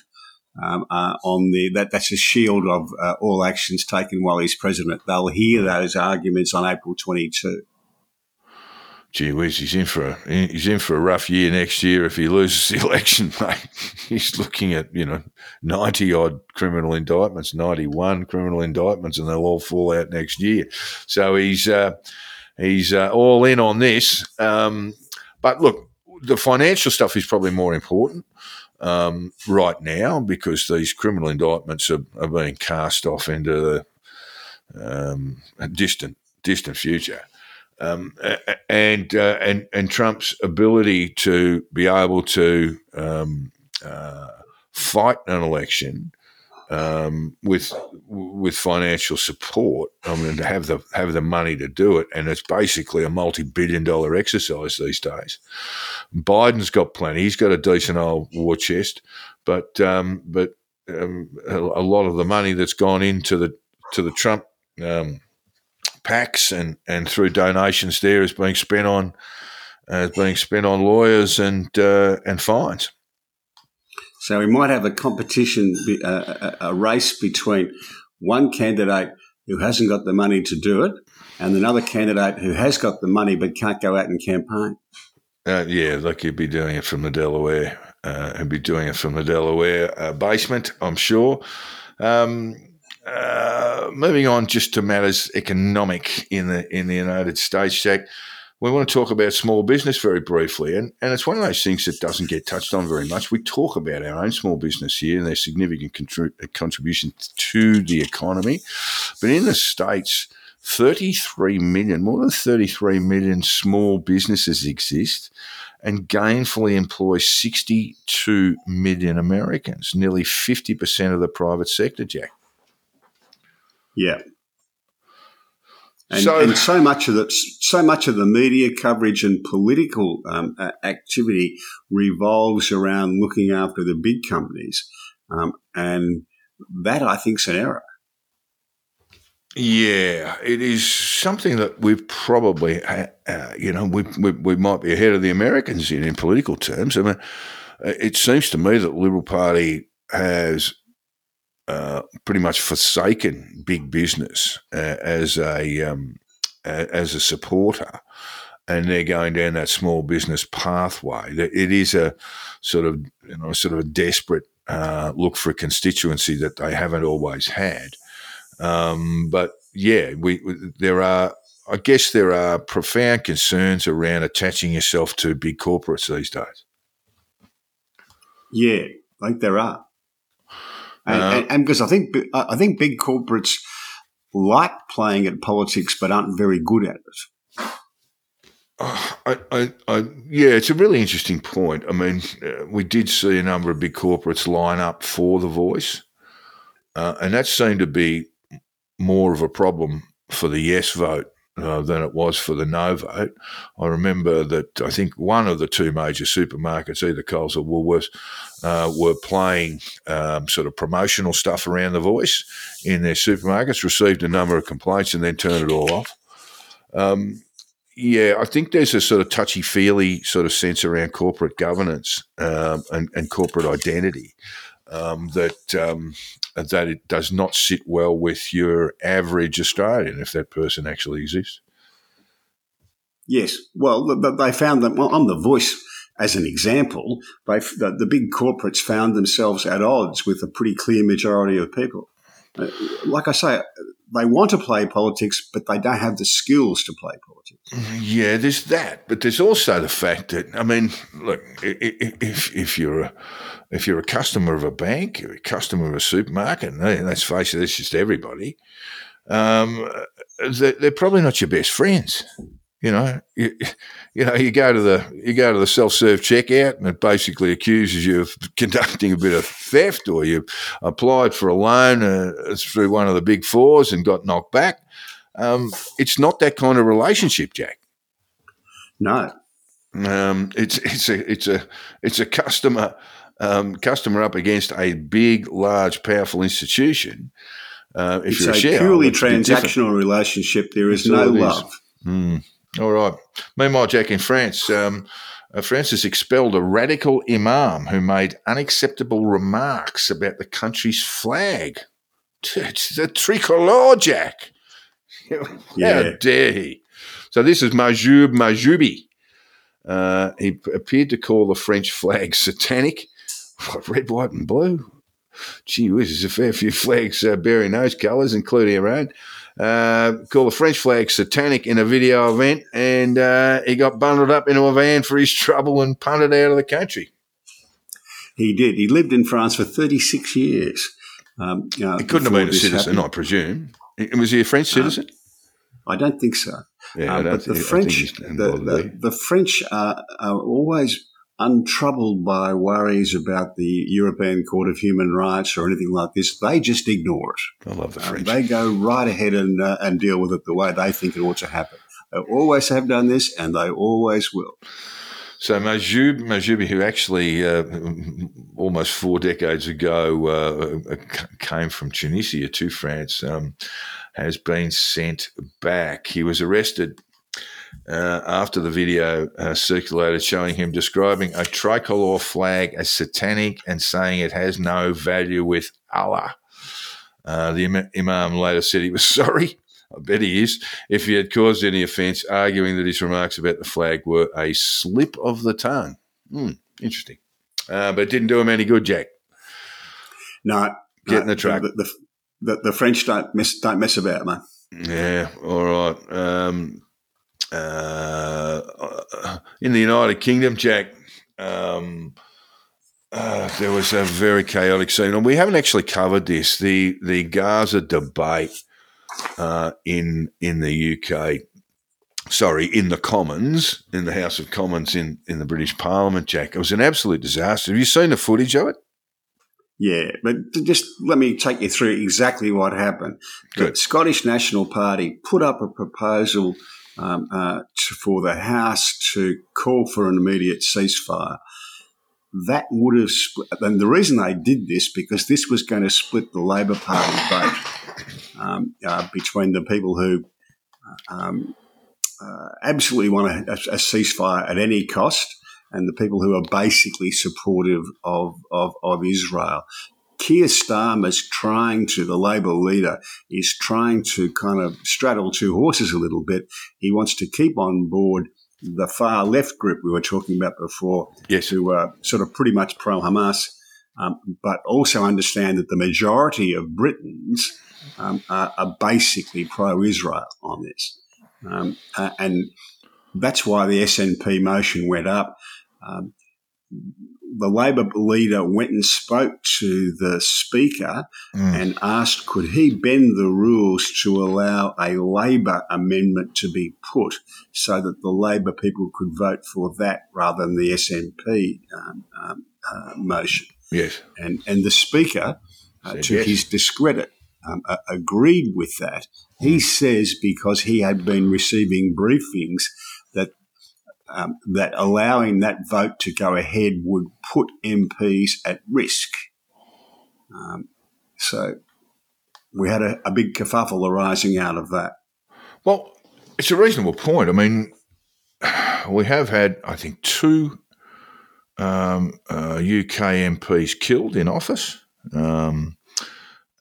Um, uh, on the that that's a shield of uh, all actions taken while he's president. They'll hear those arguments on April 22 gee whiz, he's in for a he's in for a rough year next year if he loses the election, mate. He's looking at you know ninety odd criminal indictments, ninety one criminal indictments, and they'll all fall out next year. So he's uh, he's uh, all in on this. Um, but look, the financial stuff is probably more important. Um, right now, because these criminal indictments are, are being cast off into the um, distant distant future. Um, and uh, and and Trump's ability to be able to um, uh, fight an election um, with with financial support. I mean, to have the have the money to do it, and it's basically a multi billion dollar exercise these days. Biden's got plenty; he's got a decent old war chest, but um, but um, a, lot of the money that's gone into the to the Trump um, PACs and, and through donations there is being spent on uh, being spent on lawyers and uh, and fines. So we might have a competition, a, a race between one candidate who hasn't got the money to do it, and another candidate who has got the money but can't go out and campaign. Uh, yeah, like you'd be doing it from the Delaware, uh, and be doing it from the Delaware uh, basement, I'm sure. Um, uh, moving on, just to matters economic in the in the United States, Jack. We want to talk about small business very briefly, and, and it's one of those things that doesn't get touched on very much. We talk about our own small business here and their significant contri- uh, contribution to the economy, but in the states, 33 million, more than 33 million small businesses exist and gainfully employ 62 million Americans, nearly 50% of the private sector, Jack. Yeah. And so, and so much of the so much of the media coverage and political um, activity revolves around looking after the big companies, um, and that I think is an error. Yeah, it is something that we've probably, uh, you know, we, we, we might be ahead of the Americans in, in political terms. I mean, it seems to me that the Liberal Party has uh, pretty much forsaken big business uh, as a um, as a supporter, and they're going down that small business pathway. It is a sort of you know sort of a desperate uh, look for a constituency that they haven't always had. Um, but yeah, we, we there are. I guess there are profound concerns around attaching yourself to big corporates these days. Yeah, I think there are. And, uh, and, because I think I think big corporates like playing at politics, but aren't very good at it. I, I, I, yeah, it's a really interesting point. I mean, uh, we did see a number of big corporates line up for the voice, uh, and that seemed to be more of a problem for the yes vote uh, than it was for the no vote. I remember that I think one of the two major supermarkets, either Coles or Woolworths, uh, were playing um, sort of promotional stuff around the voice in their supermarkets, received a number of complaints, and then turned it all off. Um, yeah, I think there's a sort of touchy feely sort of sense around corporate governance um, and, and, corporate identity um, that um, that it does not sit well with your average Australian if that person actually exists. Yes, well, they found that. Well, I'm the voice as an example. They the, the big corporates found themselves at odds with a pretty clear majority of people. Uh, like I say, they want to play politics, but they don't have the skills to play politics. Yeah, there's that, but there's also the fact that I mean, look, if if you're a if you're a customer of a bank, a customer of a supermarket, and let's face it, it's just everybody. Um, they're probably not your best friends. You know, you, you know, you go to the you go to the self serve checkout, and it basically accuses you of conducting a bit of theft, or you applied for a loan uh, through one of the big fours and got knocked back. Um, it's not that kind of relationship, Jack. No, um, it's it's a it's a it's a customer um, customer up against a big, large, powerful institution. Uh, if it's you're a, a purely transactional relationship. There is no love. Mm. All right. Meanwhile, Jack, in France, um, uh, France has expelled a radical imam who made unacceptable remarks about the country's flag. It's the tricolore, Jack. yeah. How dare he? So this is Mahjoub Mahjoubi. Uh, he appeared to call the French flag satanic. What, Red, white, and blue. Gee whiz, there's a fair few flags uh, bearing those colours, including our own uh, called the French flag satanic in a video event, and uh, he got bundled up into a van for his trouble and punted out of the country. He did. He lived in France for 36 years. Um, uh, he couldn't have been a citizen, happened. I presume. Was he a French uh, citizen? I don't think so. Yeah, um, but the French, the, the, the, French are, are always untroubled by worries about the European Court of Human Rights or anything like this. They just ignore it. I love the French. Uh, they go right ahead and, uh, and deal with it the way they think it ought to happen. They always have done this and they always will. So Mahjoub, Mahjoubi, who actually uh, almost four decades ago uh, came from Tunisia to France, um, has been sent back. He was arrested uh, after the video uh, circulated showing him describing a tricolor flag as satanic and saying it has no value with Allah. Uh, the Im- Imam later said he was sorry. I bet he is. If he had caused any offence, arguing that his remarks about the flag were a slip of the tongue. Hmm, interesting. Uh, but it didn't do him any good, Jack. No, Get in the truck. The, the, the, the French don't mess don't mess about, man. Yeah, all right. Um, uh, in the United Kingdom, Jack, um, uh, there was a very chaotic scene, and we haven't actually covered this. the The Gaza debate uh, in in the UK, sorry, in the Commons, in the House of Commons, in in the British Parliament, Jack, it was an absolute disaster. Have you seen the footage of it? Yeah, but just let me take you through exactly what happened. Good. The Scottish National Party put up a proposal um, uh, to, for the House to call for an immediate ceasefire. That would have, split, and the reason they did this because this was going to split the Labor Party vote um, uh, between the people who um, uh, absolutely want a, a ceasefire at any cost and the people who are basically supportive of, of, of Israel. Keir Starmer's trying to, the Labor leader, is trying to kind of straddle two horses a little bit. He wants to keep on board the far left group we were talking about before, Yes. who are sort of pretty much pro Hamas, um, but also understand that the majority of Britons um, are, are basically pro Israel on this. Um, uh, and that's why the SNP motion went up. The Labor leader went and spoke to the Speaker and asked could he bend the rules to allow a Labor amendment to be put so that the Labor people could vote for that rather than the SNP um, um, uh, motion. Yes. And, and the Speaker, uh, to yes. his discredit, um, uh, agreed with that. He says because he had been receiving briefings um, that allowing that vote to go ahead would put MPs at risk. Um, so we had a, a big kerfuffle arising out of that. Well, it's a reasonable point. I mean, we have had, I think, two um, uh, UK MPs killed in office, um,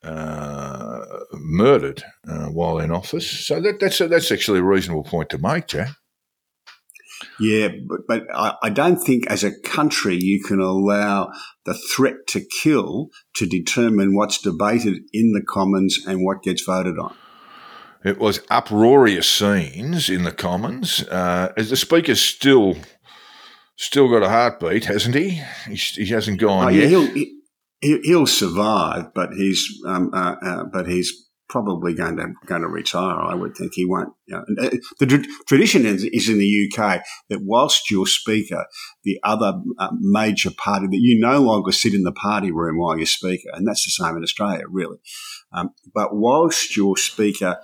uh, murdered uh, while in office. So that, that's a, that's actually a reasonable point to make, Jack. Yeah, but, but I, I don't think as a country you can allow the threat to kill to determine what's debated in the Commons and what gets voted on. It was uproarious scenes in the Commons. Uh, the Speaker's still still got a heartbeat, hasn't he? He, he hasn't gone Oh, yeah, yet. he'll he, he'll survive, but he's um, uh, uh, but he's probably going to going to retire. I would think he won't. You know. Uh, The tr- tradition is, is in the UK that whilst you're speaker, the other uh, major party that you no longer sit in the party room while you're speaker, and that's the same in Australia, really. Um, but whilst you're speaker,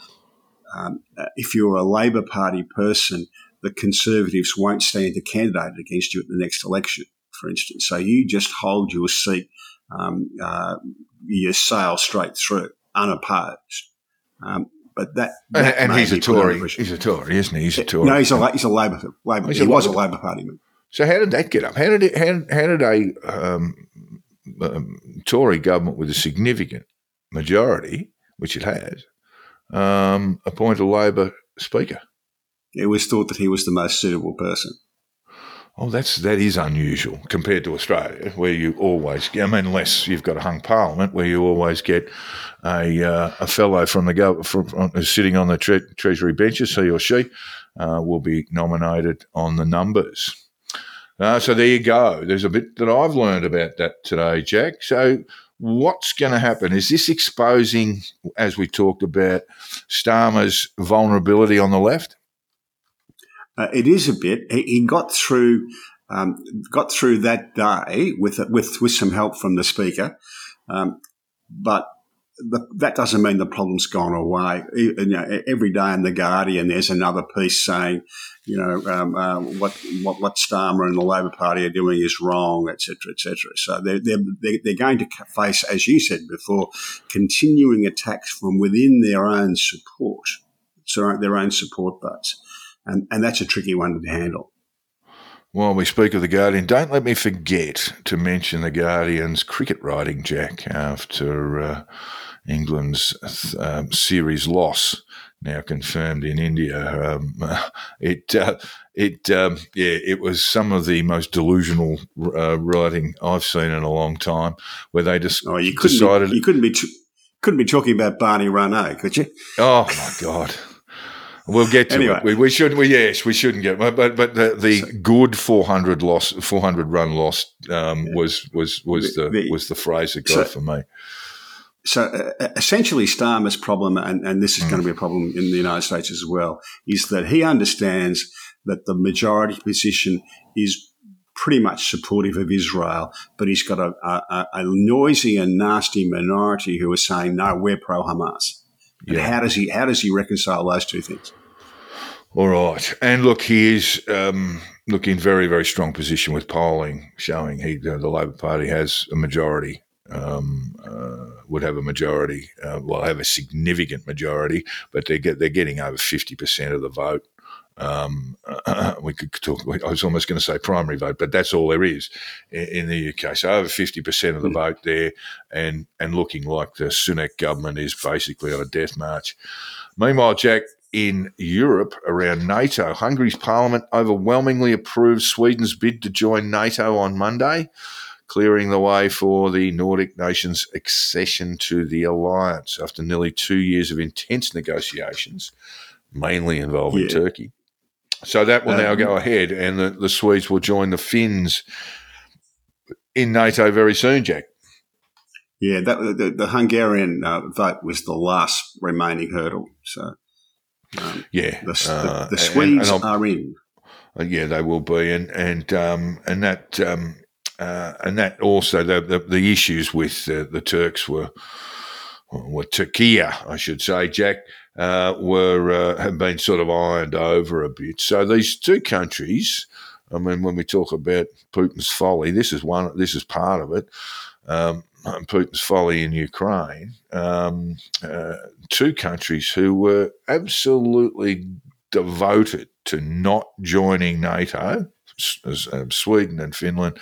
um, uh, if you're a Labor Party person, the Conservatives won't stand a candidate against you at the next election, for instance. So you just hold your seat, um, uh, you sail straight through, unopposed. Um, but that, and that and may he's a be put under Tory. He's a Tory, isn't he? He's a Tory. No, he's a he's a Labor. Labor. He's he a was a Labor- Labor Party man. So how did that get up? How did it, how, how did a um, um, Tory government with a significant majority, which it has, um, appoint a Labor speaker? It was thought that he was the most suitable person. Oh, that's that is unusual compared to Australia, where you always. I mean, unless you've got a hung parliament, where you always get a uh, a fellow from the government sitting on the tre- treasury benches, he or she uh, will be nominated on the numbers. Uh, so there you go. There's a bit that I've learned about that today, Jack. So what's going to happen? Is this exposing, as we talked about, Starmer's vulnerability on the left? Uh, it is a bit. He, got through, um, got through that day with with with some help from the speaker, um, but the, that doesn't mean the problem's gone away. You know, every day in the Guardian, there's another piece saying, you know, um, uh, what what what Starmer and the Labor Party are doing is wrong, etc., etc. So they're they're they're going to face, as you said before, continuing attacks from within their own support, so their own support base and, and that's a tricky one to handle. While we speak of the Guardian, don't let me forget to mention the Guardian's cricket writing, Jack, after uh, England's um, series loss, now confirmed in India. Um, it, uh, it, um, yeah, it was some of the most delusional uh, writing I've seen in a long time, where they just oh, you couldn't decided be, you couldn't be couldn't be talking about Barney Ronay, could you? Oh my god. We'll get to Anyway. it. We, we shouldn't. We, yes, we shouldn't get. But but, but the, the good four hundred loss, four hundred run loss um, was was was the, The- was the phrase that got so- for me. So uh, essentially, Starmer's problem, and, and this is going to be a problem in the United States as well, is that he understands that the majority position is pretty much supportive of Israel, but he's got a, a, a noisy and nasty minority who are saying, no, we're pro Hamas. And Yeah. how does he how does he reconcile those two things? All right, and look, he is um, look in very very strong position with polling showing he the, the Labor Party has a majority. Um, uh, would have a majority, uh, well, have a significant majority, but they get they're getting over fifty percent of the vote. Um, we could talk. I was almost going to say primary vote, but that's all there is in, in the UK. So over fifty percent of the vote there, and and looking like the Sunak government is basically on a death march. Meanwhile, Jack, in Europe around NATO, Hungary's parliament overwhelmingly approved Sweden's bid to join NATO on Monday, clearing the way for the Nordic nations' accession to the alliance after nearly two years of intense negotiations, mainly involving Yeah. Turkey. So that will now Um, go ahead, and the, the Swedes will join the Finns in NATO very soon, Jack. Yeah, that, the, the Hungarian uh, vote was the last remaining hurdle. So um, Yeah, the, uh, the, the Swedes and I'll- are in. Uh, yeah, they will be, and and um, and that um, uh, and that also the the, the issues with uh, the Turks were were Turkey, I should say, Jack, uh, were uh, have been sort of ironed over a bit. So these two countries, I mean, when we talk about Putin's folly, this is one. This is part of it. Um, Putin's folly in Ukraine. Um, uh, two countries who were absolutely devoted to not joining NATO, um, Sweden and Finland,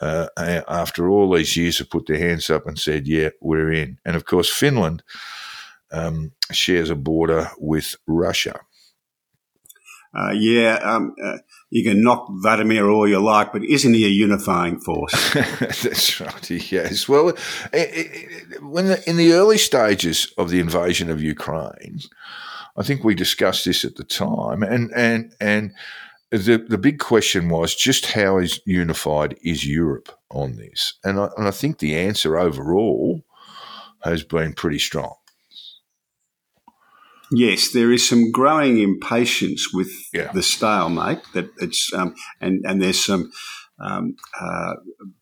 uh, after all these years have put their hands up and said, yeah, we're in. And of course, Finland um, shares a border with Russia. Uh, yeah, um, uh, you can knock Vladimir all you like, but isn't he a unifying force? That's right. Yes. Well, i- i- when the, in the early stages of the invasion of Ukraine, I think we discussed this at the time, and and and the the big question was just how is unified is Europe on this, and I, and I think the answer overall has been pretty strong. Yes, there is some growing impatience with Yeah. the stalemate. That it's um, and and there's some um, uh,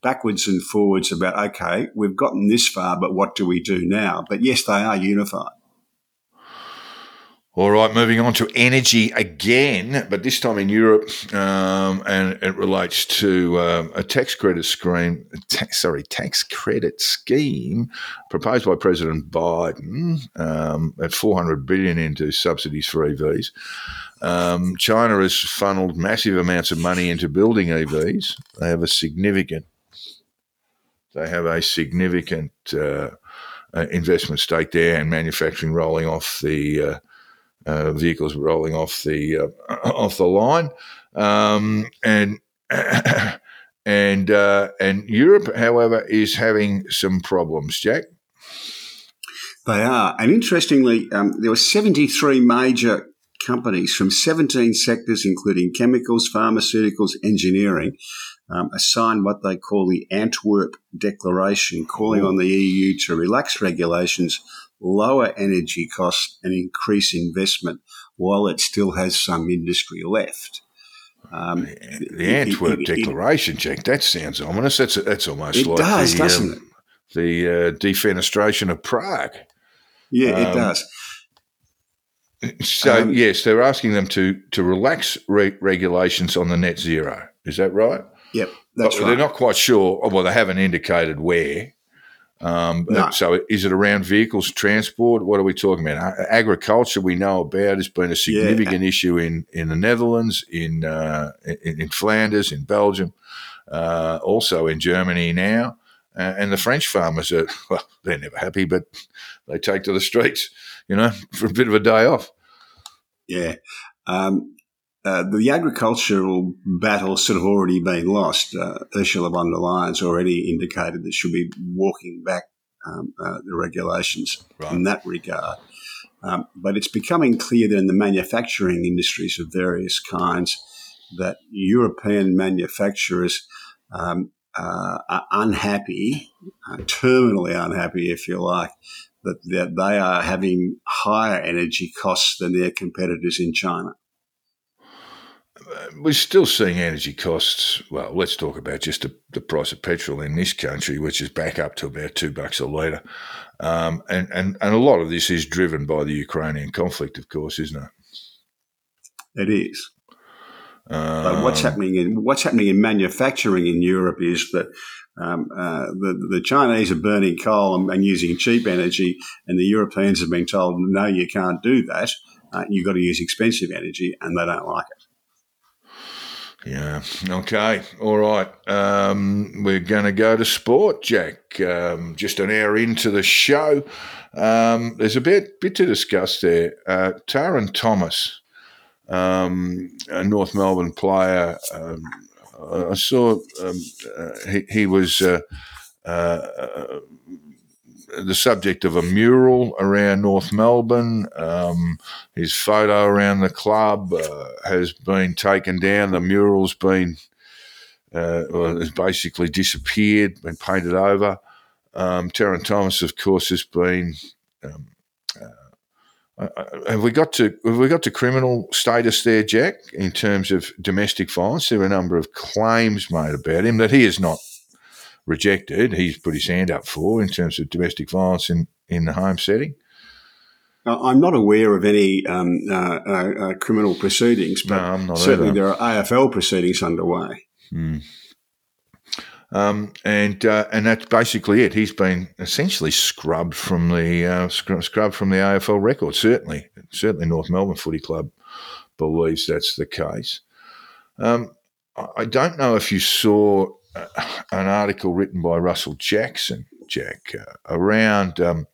backwards and forwards about okay, we've gotten this far, but what do we do now? But yes, they are unified. All right, moving on to energy again, but this time in Europe, um, and it relates to um, a tax credit scheme. Tax, sorry, tax credit scheme proposed by President Biden um, at 400 billion into subsidies for EVs. Um, China has funneled massive amounts of money into building EVs. They have a significant. They have a significant uh, uh, investment stake there, and manufacturing rolling off the. Uh, uh, vehicles rolling off the uh, off the line, um, and and uh, and Europe, however, is having some problems. Jack, They are, and interestingly, um, there were 73 major companies from 17 sectors, including chemicals, pharmaceuticals, engineering, um, assigned what they call the Antwerp Declaration, calling on the EU to relax regulations, lower energy costs, and increase investment, while it still has some industry left. Um, the Antwerp it- it- Declaration, Jack. That sounds ominous. That's that's almost It like does, the, doesn't um, the uh, defenestration of Prague. yeah, it Um, does. So Um, yes, they're asking them to to relax re- regulations on the net zero. Is that right? Yep, that's But right. They're not quite sure. Well, they haven't indicated where. Um, No. So is it around vehicles, transport? What are we talking about? Agriculture we know about has been a significant issue in, in the Netherlands, in, uh, in in Flanders, in Belgium, uh, also in Germany now. Uh, and the French farmers are well, they're never happy, but they take to the streets, you know, for a bit of a day off. Yeah. Um, uh, the agricultural battle sort of already been lost. Uh, Ursula von der Leyen's already indicated that she'll be walking back um, uh, the regulations Right. in that regard. Um, but it's becoming clear that in the manufacturing industries of various kinds, that European manufacturers um, uh, are unhappy, uh, terminally unhappy, if you like, that, that they are having higher energy costs than their competitors in China. We're still seeing energy costs. Well, let's talk about just the, the price of petrol in this country, which is back up to about two bucks a litre. Um, and, and, and a lot of this is driven by the Ukrainian conflict, of course, isn't it? It is. Um, But what's happening in what's happening in manufacturing in Europe is that um, uh, the the Chinese are burning coal and, and using cheap energy, and the Europeans have been told, no, you can't do that. Uh, you've got to use expensive energy, and they don't like it. Yeah. Okay. All right. Um, we're going to go to sport, Jack. Um, just an hour into the show. Um, there's a bit bit to discuss there. Uh, Tarryn Thomas, um, a North Melbourne player. Um, I saw um, uh, he, he was uh, uh, the subject of a mural around North Melbourne. Um, his photo around the club uh, has been taken down. The mural's been uh, well, has basically disappeared, been painted over. Um, Tarryn Thomas, of course, has been. Um, uh, uh, have we got to have we got to criminal status there, Jack? In terms of domestic violence, there are a number of claims made about him that he is not rejected. He's put his hand up for in terms of domestic violence in, in the home setting. I'm not aware of any um, uh, uh, uh, criminal proceedings, but No, I'm not certainly either. there are AFL proceedings underway. Um, and uh, and that's basically it. He's been essentially scrubbed from the uh, scrubbed from the AFL record. Certainly, certainly North Melbourne Footy Club believes that's the case. Um, I don't know if you saw an article written by Russell Jackson, Jack, uh, around um,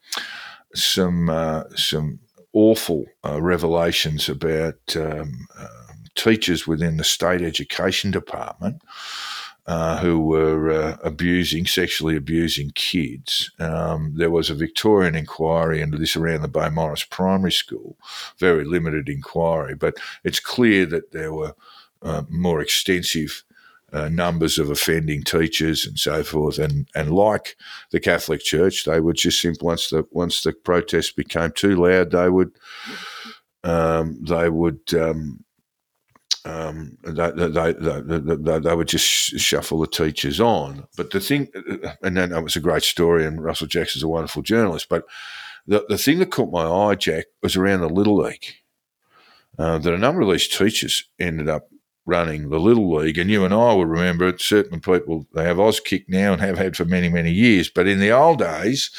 some uh, some awful uh, revelations about um, uh, teachers within the state education department uh, who were uh, abusing, sexually abusing kids. Um, there was a Victorian inquiry into this around the Beaumaris Primary School, very limited inquiry, but it's clear that there were uh, more extensive. Uh, numbers of offending teachers and so forth, and and like the Catholic Church, they would just simply once the once the protests became too loud, they would um, they would um, um, they, they, they, they, would just sh- shuffle the teachers on. But the thing, and then that was a great story, and Russell Jackson's a wonderful journalist. But the, the thing that caught my eye, Jack, was around the Little League. Uh, that a number of these teachers ended up running the Little League, and you and I will remember it. Certain people, they have Auskick now and have had for many, many years. But in the old days,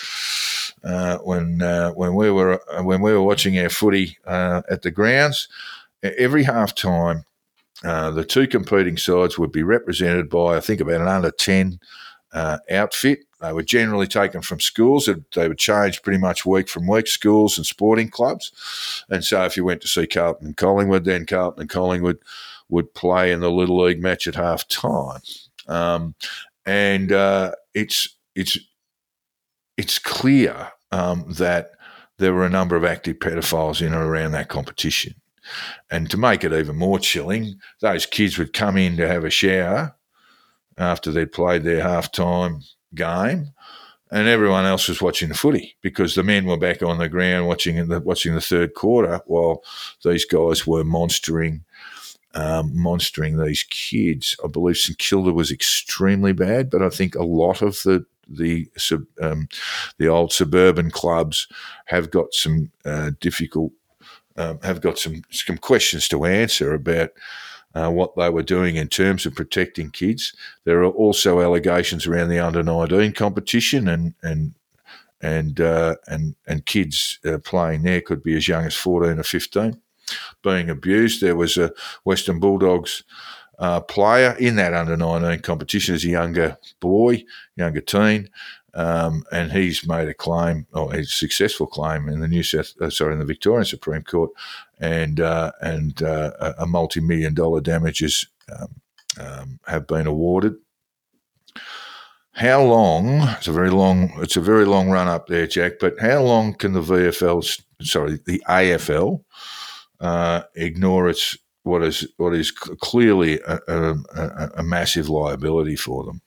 uh, when uh, when we were when we were watching our footy uh, at the grounds, every half time uh, the two competing sides would be represented by, I think, about an under 10 uh, outfit. They were generally taken from schools. They- They would change pretty much week from week, schools and sporting clubs. And so if you went to see Carlton and Collingwood, then Carlton and Collingwood would play in the Little League match at half time. Um, and uh, it's, it's, it's clear um, that there were a number of active pedophiles in and around that competition. And to make it even more chilling, those kids would come in to have a shower after they'd played their halftime game, and everyone else was watching the footy because the men were back on the ground watching the watching the third quarter while these guys were monstering. Um, monstering these kids. I believe St Kilda was extremely bad, but I think a lot of the the sub, um, the old suburban clubs have got some uh, difficult um, have got some some questions to answer about uh, what they were doing in terms of protecting kids. There are also allegations around the under 19 competition and, and and uh, and and kids uh, playing there could be as young as 14 or 15 being abused. There was a Western Bulldogs uh, player in that under 19 competition as a younger boy, younger teen, um, and he's made a claim, or a successful claim in the New South, uh, sorry, in the Victorian Supreme Court, and uh, and uh, a multi-million dollar damages um, um, have been awarded. How long? It's a very long. It's a very long run up there, Jack. But how long can the VFL, sorry, the AFL, uh, ignore its what is what is clearly a, a, a massive liability for them?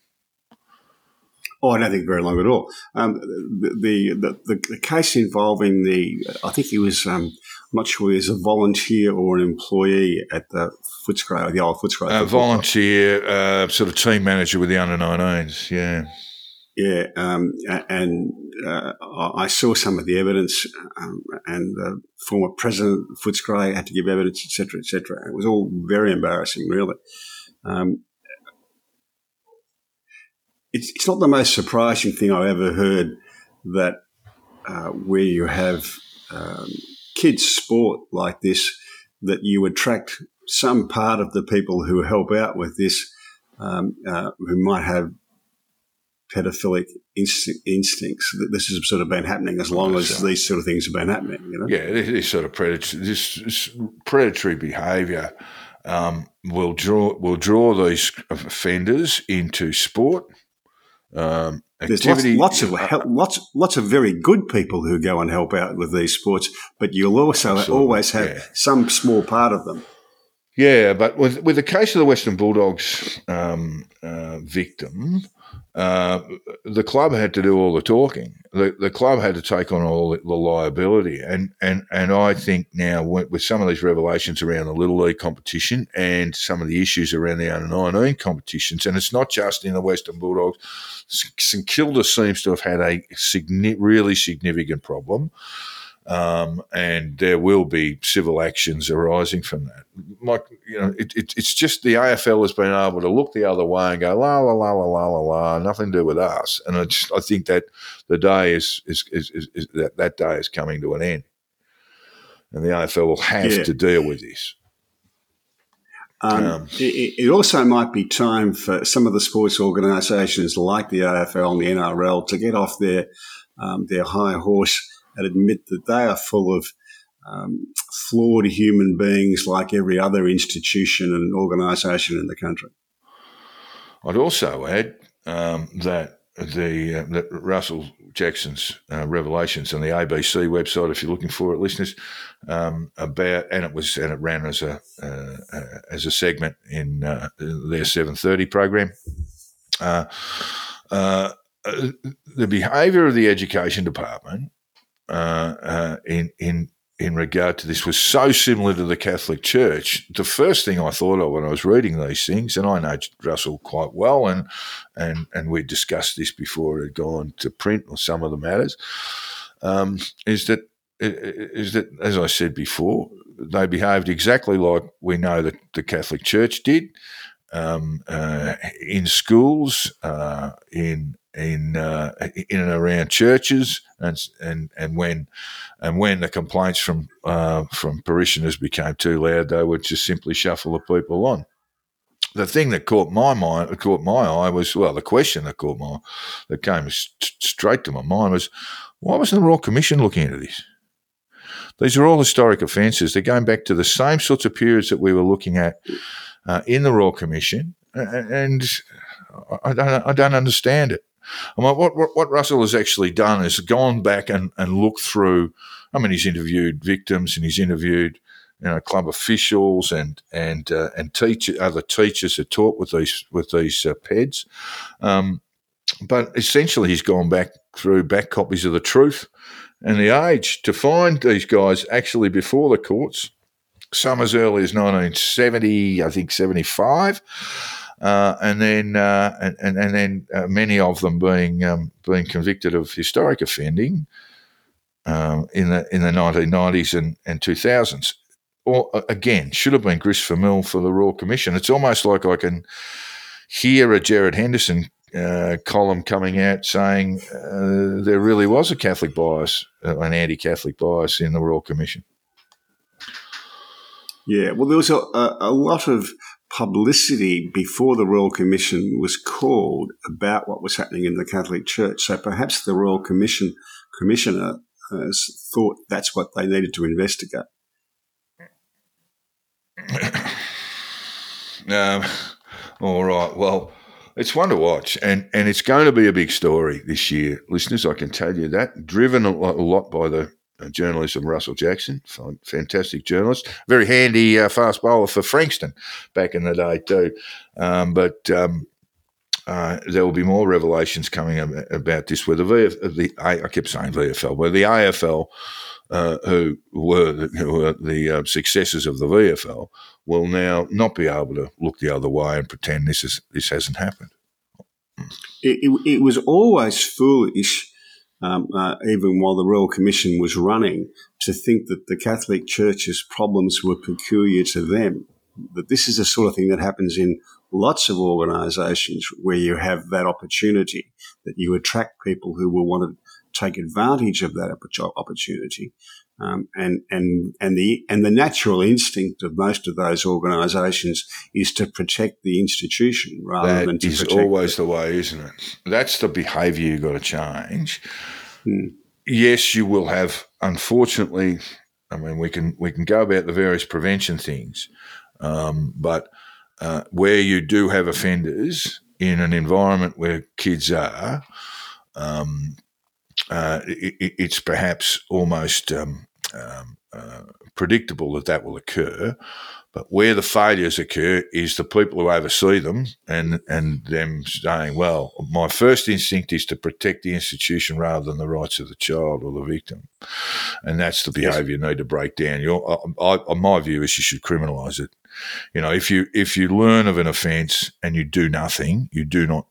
Oh, I don't think very long at all. Um, the, the, the, the, case involving the, I think he was, um, I'm not sure he was a volunteer or an employee at the Footscray, the old Footscray. A volunteer, uh, sort of team manager with the under 19s, yeah. Yeah, um, and uh, I saw some of the evidence, um, and the former president Footscray had to give evidence, etc., etc. It was all very embarrassing, really. Um, it's, it's not the most surprising thing I've ever heard that uh, where you have um, kids sport like this, that you attract some part of the people who help out with this, um, uh, who might have pedophilic inst- instincts. This has sort of been happening as long as these sort of things have been happening. You know? Yeah, this, sort of predatory, this, this predatory behaviour um, will draw will draw these offenders into sport. Um, There's lots, lots, of lots lots of very good people who go and help out with these sports, but you'll also always have yeah. some small part of them. Yeah, but with with the case of the Western Bulldogs um, uh, victim, uh, the club had to do all the talking. The, the club had to take on all the, the liability, and, and and I think now with some of these revelations around the Little League competition and some of the issues around the under nineteen competitions, and it's not just in the Western Bulldogs. St Kilda seems to have had a signi- really significant problem um, and there will be civil actions arising from that. Like you know, it, it, it's just the AFL has been able to look the other way and go la la la la la la la, nothing to do with us. And I just I think that the day is is, is, is, is that that day is coming to an end, and the AFL will have yeah. to deal with this. Um, um, it, it, also might be time for some of the sports organisations like the AFL and the NRL to get off their um, their high horse and admit that they are full of um, flawed human beings like every other institution and organisation in the country. I'd also add um, that the uh, that Russell Jackson's uh, revelations on the ABC website, if you're looking for it, listeners, um, about and it was and it ran as a uh, uh as a segment in uh, their 7:30 program. Uh, the behaviour of the education department uh, uh, in in in regard to this was so similar to the Catholic Church. The first thing I thought of when I was reading these things, and I know Russell quite well, and and and we discussed this before it had gone to print or some of the matters, um, is that is that as I said before, they behaved exactly like we know that the Catholic Church did um, uh, in schools, uh, in in uh, in and around churches, and and and when and when the complaints from uh, from parishioners became too loud, they would just simply shuffle the people on. The thing that caught my mind, caught my eye, was well, the question that caught my that came straight to my mind was, why wasn't the Royal Commission looking into this? These are all historic offences. They're going back to the same sorts of periods that we were looking at uh, in the Royal Commission, and I don't, I don't understand it. I mean, what, what, what Russell has actually done is gone back and, and looked through. I mean, he's interviewed victims and he's interviewed you know club officials and and uh, and teacher other teachers who taught with these with these uh, peds. Um, but essentially, he's gone back through back copies of the truth and the age to find these guys actually before the courts. Some as early as 1970, I think 75 uh, and then uh, and, and then uh, many of them being um, being convicted of historic offending um, in the in the 1990s and, and 2000s. or again, should have been Chris for Mill for the Royal Commission. It's almost like I can hear a Gerard Henderson uh, column coming out saying uh, there really was a Catholic bias, uh, an anti-Catholic bias in the Royal Commission. Yeah, well, there was a, a, lot of publicity before the Royal Commission was called about what was happening in the Catholic Church. So perhaps the Royal Commission commissioner thought that's what they needed to investigate. um, all right. Well, it's one to watch, and, and it's going to be a big story this year, listeners. I can tell you that. Driven a lot by the uh, journalism Russell Jackson, fantastic journalist, very handy uh, fast bowler for Frankston back in the day too. Um, but um, uh, there will be more revelations coming about this. Where the VF, the I kept saying VFL, where the AFL, uh, who were the, who were the uh, successors of the VFL, will now not be able to look the other way and pretend this is this hasn't happened. It, it, it was always foolish, um, uh, even while the Royal Commission was running, to think that the Catholic Church's problems were peculiar to them. That this is the sort of thing that happens in lots of organisations where you have that opportunity, that you attract people who will want to take advantage of that opportunity. Um, and and and the and the natural instinct of most of those organisations is to protect the institution rather that than to is protect always the way, isn't it? That's the behaviour you've got to change. Hmm. Yes, you will have. Unfortunately, I mean, we can we can go about the various prevention things, um, but uh, where you do have offenders in an environment where kids are, um, uh, it, it's perhaps almost um, um, uh, predictable that that will occur. But where the failures occur is the people who oversee them and, and them saying, well, my first instinct is to protect the institution rather than the rights of the child or the victim. And that's the behaviour yes. you need to break down. Your, I, I, my view is you should criminalise it. You know, if you if you learn of an offence and you do nothing, you do not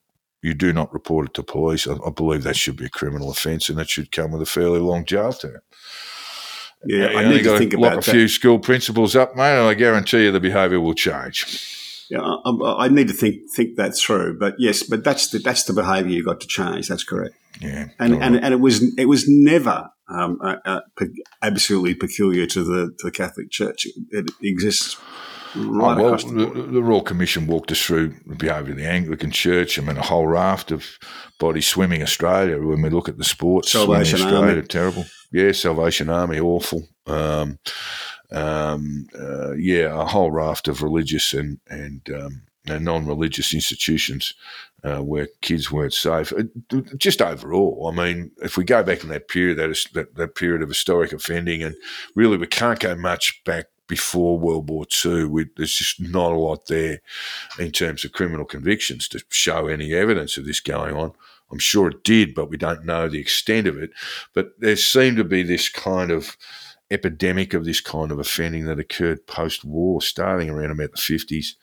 you do not report it to police. I, I believe that should be a criminal offence and it should come with a fairly long jail term. Yeah, I need to think lock about a few school principals up, mate, and I guarantee you the behaviour will change. Yeah, I, I, need to think think that through. But yes, but that's the that's the behaviour you've got to change. That's correct. Yeah, and right. and, and it was it was never um, uh, uh, absolutely peculiar to the to the Catholic Church. It, it exists oh, well, the, the, Royal Commission walked us through the behaviour of the Anglican Church. I mean, a whole raft of bodies swimming Australia. When we look at the sports, Salvation Australia, Army, terrible. Yeah, Salvation Army, awful. Um, um, uh, yeah, a whole raft of religious and and, um, and non-religious institutions uh, where kids weren't safe. Uh, just overall, I mean, if we go back in that period, that, is, that that period of historic offending, and really we can't go much back before World War II. We, there's just not a lot there in terms of criminal convictions to show any evidence of this going on. I'm sure it did, but we don't know the extent of it. But there seemed to be this kind of epidemic of this kind of offending that occurred post war, starting around about the 50s,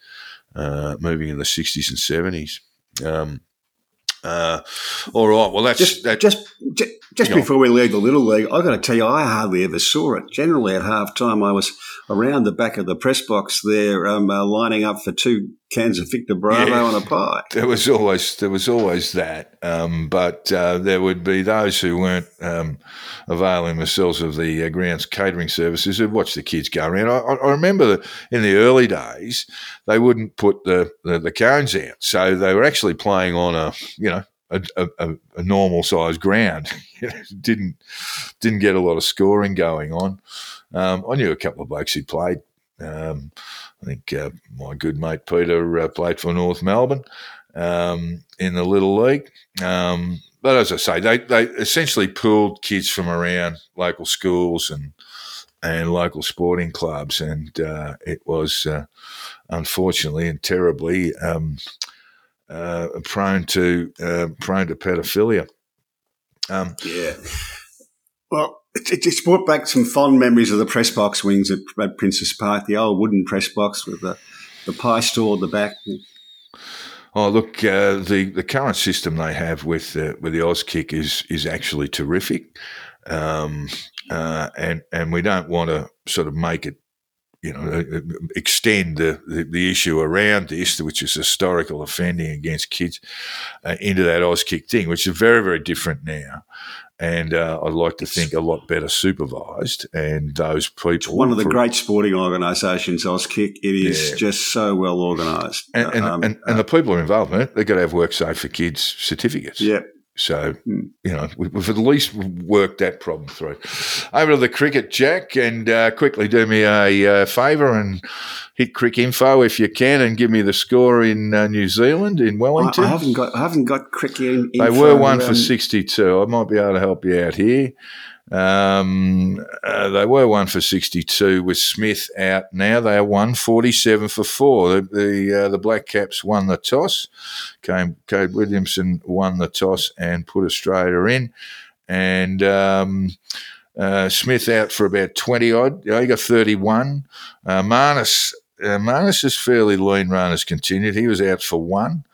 uh, moving in the 60s and 70s. Um, uh, all right. Well, that's just that, just just, just before we leave the little league. I've got to tell you, I hardly ever saw it. Generally, at half time, I was around the back of the press box there, um, uh, lining up for two cans of Victor Bravo yeah, and a pie. There was always there was always that, um, but uh, there would be those who weren't um, availing themselves of the uh, grounds catering services who'd watch the kids go around. I, I remember that in the early days they wouldn't put the, the, the cones out, so they were actually playing on a you know a, a, a normal sized ground. didn't didn't get a lot of scoring going on. Um, I knew a couple of blokes who played. Um, I think uh, my good mate Peter uh, played for North Melbourne um, in the Little League. Um, but as I say, they, they essentially pulled kids from around local schools and and local sporting clubs, and uh, it was uh, unfortunately and terribly um, uh, prone to uh, prone to pedophilia. Um, yeah. Well, it, just brought back some fond memories of the press box wings at, at Princes Park, the old wooden press box with the, the pie store at the back. Oh, look, uh, the the current system they have with uh, with the Auskick is is actually terrific, um, uh, and and we don't want to sort of make it you know, uh, extend the, the, the, issue around this, which is historical offending against kids, uh, into that Auskick thing, which is very, very different now. And uh, I'd like to think a lot better supervised. And those people. One of the for, great sporting organisations, Auskick. It is yeah. just so well organised. And, and, um, and, and, the people are involved in it, they've got to have work safe for kids certificates. Yeah. So, you know, we've at least worked that problem through. Over to the cricket, Jack, and uh, quickly do me a uh, favour and hit Cricinfo if you can, and give me the score in uh, New Zealand in Wellington. I, I, haven't got, I haven't got cricket. They were one for sixty-two. I might be able to help you out here. Um, uh, they were one for 62 with Smith out now. They are 147 for four. The the, uh, the Black Caps won the toss. Came Kane Williamson won the toss and put Australia in. And um, uh, Smith out for about 20 odd. He got 31. Uh, Marnus, uh, Marnus is fairly lean run has continued. He was out for one.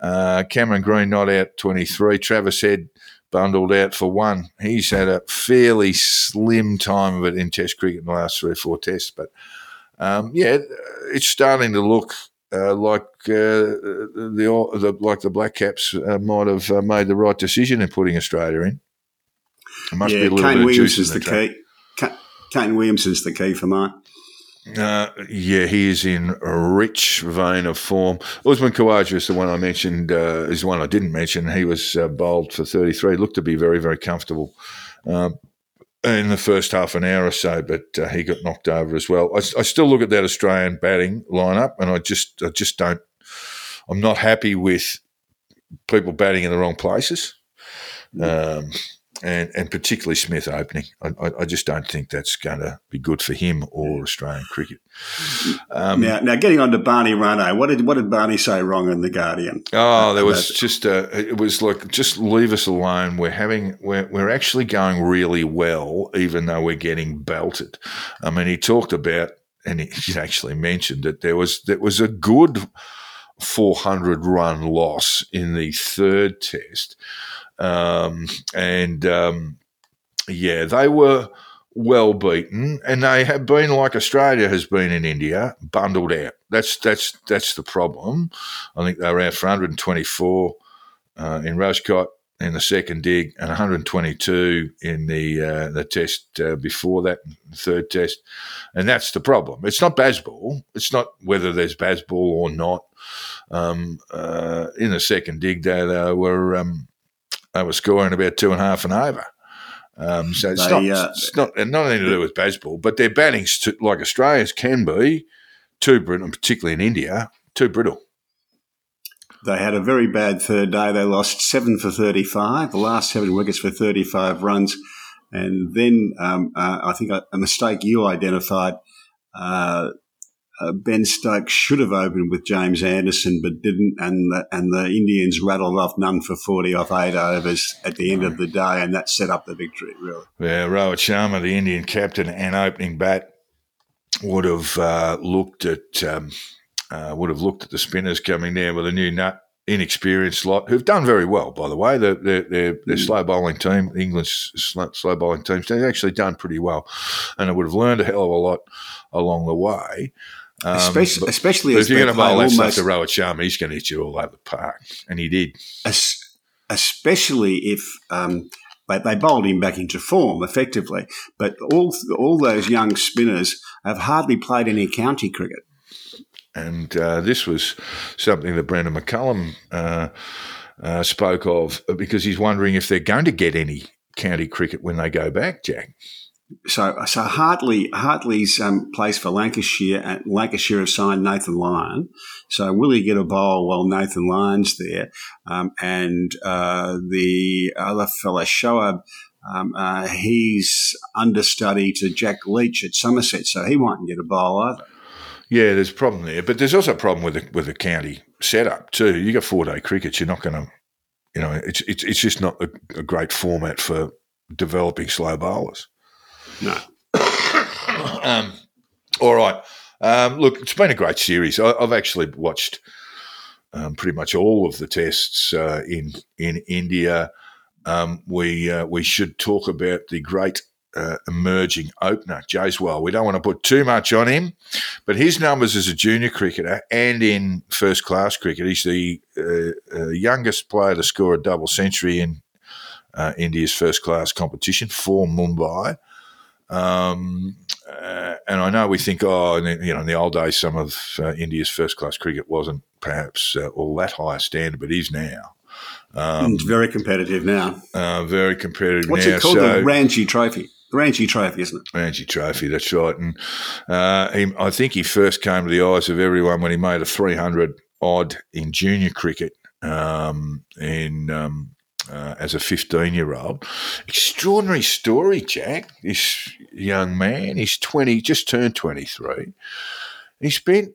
Uh, Cameron Green not out 23. Travis Head bundled out for one. He's had a fairly slim time of it in Test cricket in the last three or four Tests, but um, yeah, it's starting to look uh, like uh, the, the, like the Black Caps uh, might have uh, made the right decision in putting Australia in. It must yeah, be a little Kane bit Williams is the, the key. Kane Williamson's the key for mine. Yeah, he is in a rich vein of form. Usman Khawaja is the one I mentioned, uh, is the one I didn't mention. He was uh, bowled for 33, looked to be very, very comfortable um, in the first half an hour or so, but uh, he got knocked over as well. I, I, still look at that Australian batting lineup, and I just, I just don't, I'm not happy with people batting in the wrong places. Um, and, and particularly Smith opening. I, I, just don't think that's going to be good for him or Australian cricket. Um, now, now, getting on to Barney Ronay, what did what did Barney say wrong in the Guardian? Oh, there was just a, it was like just leave us alone. We're having we're we're actually going really well, even though we're getting belted. I mean, he talked about and he actually mentioned that there was there was a good 400 run loss in the third test um, and um, yeah, they were well beaten, and they have been like Australia has been in India, bundled out. That's that's that's the problem. I think they were out for 124 uh, in Rajkot in the second dig, and 122 in the uh, the test uh, before that, third test, and that's the problem. It's not baseball. It's not whether there's baseball or not. Um, uh, in the second dig, they, they were um, they were scoring about two and a half and over. Um, so it's, they, not, uh, it's not nothing to do with baseball, but their batting's too, like Australia's can be too brittle, particularly in India, too brittle. They had a very bad third day. They lost seven for 35, the last seven wickets for 35 runs. And then um, uh, I think a, a, mistake you identified. Uh, uh, Ben Stokes should have opened with James Anderson, but didn't, and the, and the Indians rattled off none for forty off eight overs at the end of the day, and that set up the victory. Really, yeah. Rohit Sharma, the Indian captain and opening bat, would have uh, looked at um, uh, would have looked at the spinners coming down with a new nut. Inexperienced lot who've done very well, by the way. Their their, their, their slow bowling team, England's slow, slow bowling teams, they've actually done pretty well, and they would have learned a hell of a lot along the way. Um, especially, but, especially but if you're going to bowl that stuff to Rohit Sharma, he's going to hit you all over the park, and he did. Especially if um, they, they bowled him back into form effectively, but all all those young spinners have hardly played any county cricket. And uh, this was something that Brendon McCullum uh, uh, spoke of because he's wondering if they're going to get any county cricket when they go back, Jack so so Hartley Hartley's um, place for Lancashire and Lancashire have signed Nathan Lyon. So will he get a bowl while Nathan Lyon's there? Um, and uh, the other fellow Shoaib. Um, uh, he's understudy to Jack Leach at Somerset, so he won't get a bowl either. Yeah, there's a problem there, but there's also a problem with the, with the county setup too. You got four day cricket, you're not going to, you know, it's it's it's just not a, a great format for developing slow bowlers. No. um, all right. Um, look, it's been a great series. I, have actually watched um, pretty much all of the tests uh, in in India. Um, we uh, we should talk about the great uh, emerging opener, Jaiswal. We don't want to put too much on him, but his numbers as a junior cricketer and in first class cricket, he's the uh, uh, youngest player to score a double century in uh, India's first class competition for Mumbai. Um, uh, and I know we think, oh, you know, in the old days, some of uh, India's first class cricket wasn't perhaps uh, all that high a standard, but is now. Um, it's very competitive now. Uh, very competitive What's now. it called? So, the Ranji Trophy. The Ranji Trophy, isn't it? Ranji Trophy, that's right. And uh, he, I think he first came to the eyes of everyone when he made a 300 odd in junior cricket um, in um, uh, as a 15 year old. Extraordinary story, Jack. This young man, he's 20, just turned 23. He spent,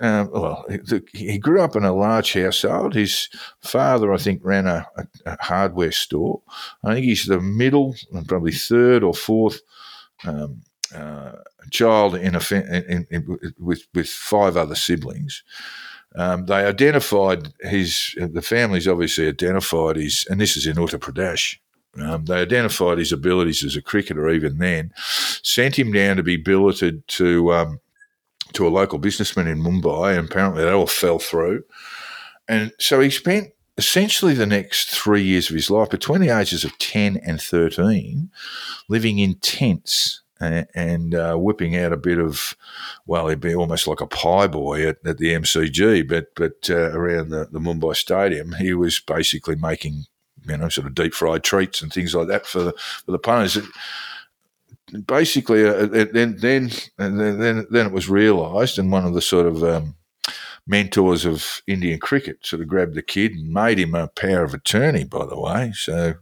um, well, he grew up in a large household. His father, I think, ran a, a, hardware store. I think he's the middle and probably third or fourth. Um, uh, child in a in, in, with with five other siblings, um, they identified his, the families obviously identified his, and this is in Uttar Pradesh. Um, they identified his abilities as a cricketer even then, sent him down to be billeted to um, to a local businessman in Mumbai, and apparently that all fell through. And so he spent essentially the next three years of his life, between the ages of 10 and 13, living in tents and, uh, whipping out a bit of, well, he'd be almost like a pie boy at, at the MCG, but but uh, around the, the Mumbai Stadium, he was basically making, you know, sort of deep fried treats and things like that for the, for the punters. basically, uh, then then then then it was realised, and one of the sort of um, mentors of Indian cricket sort of grabbed the kid and made him a power of attorney. By the way, so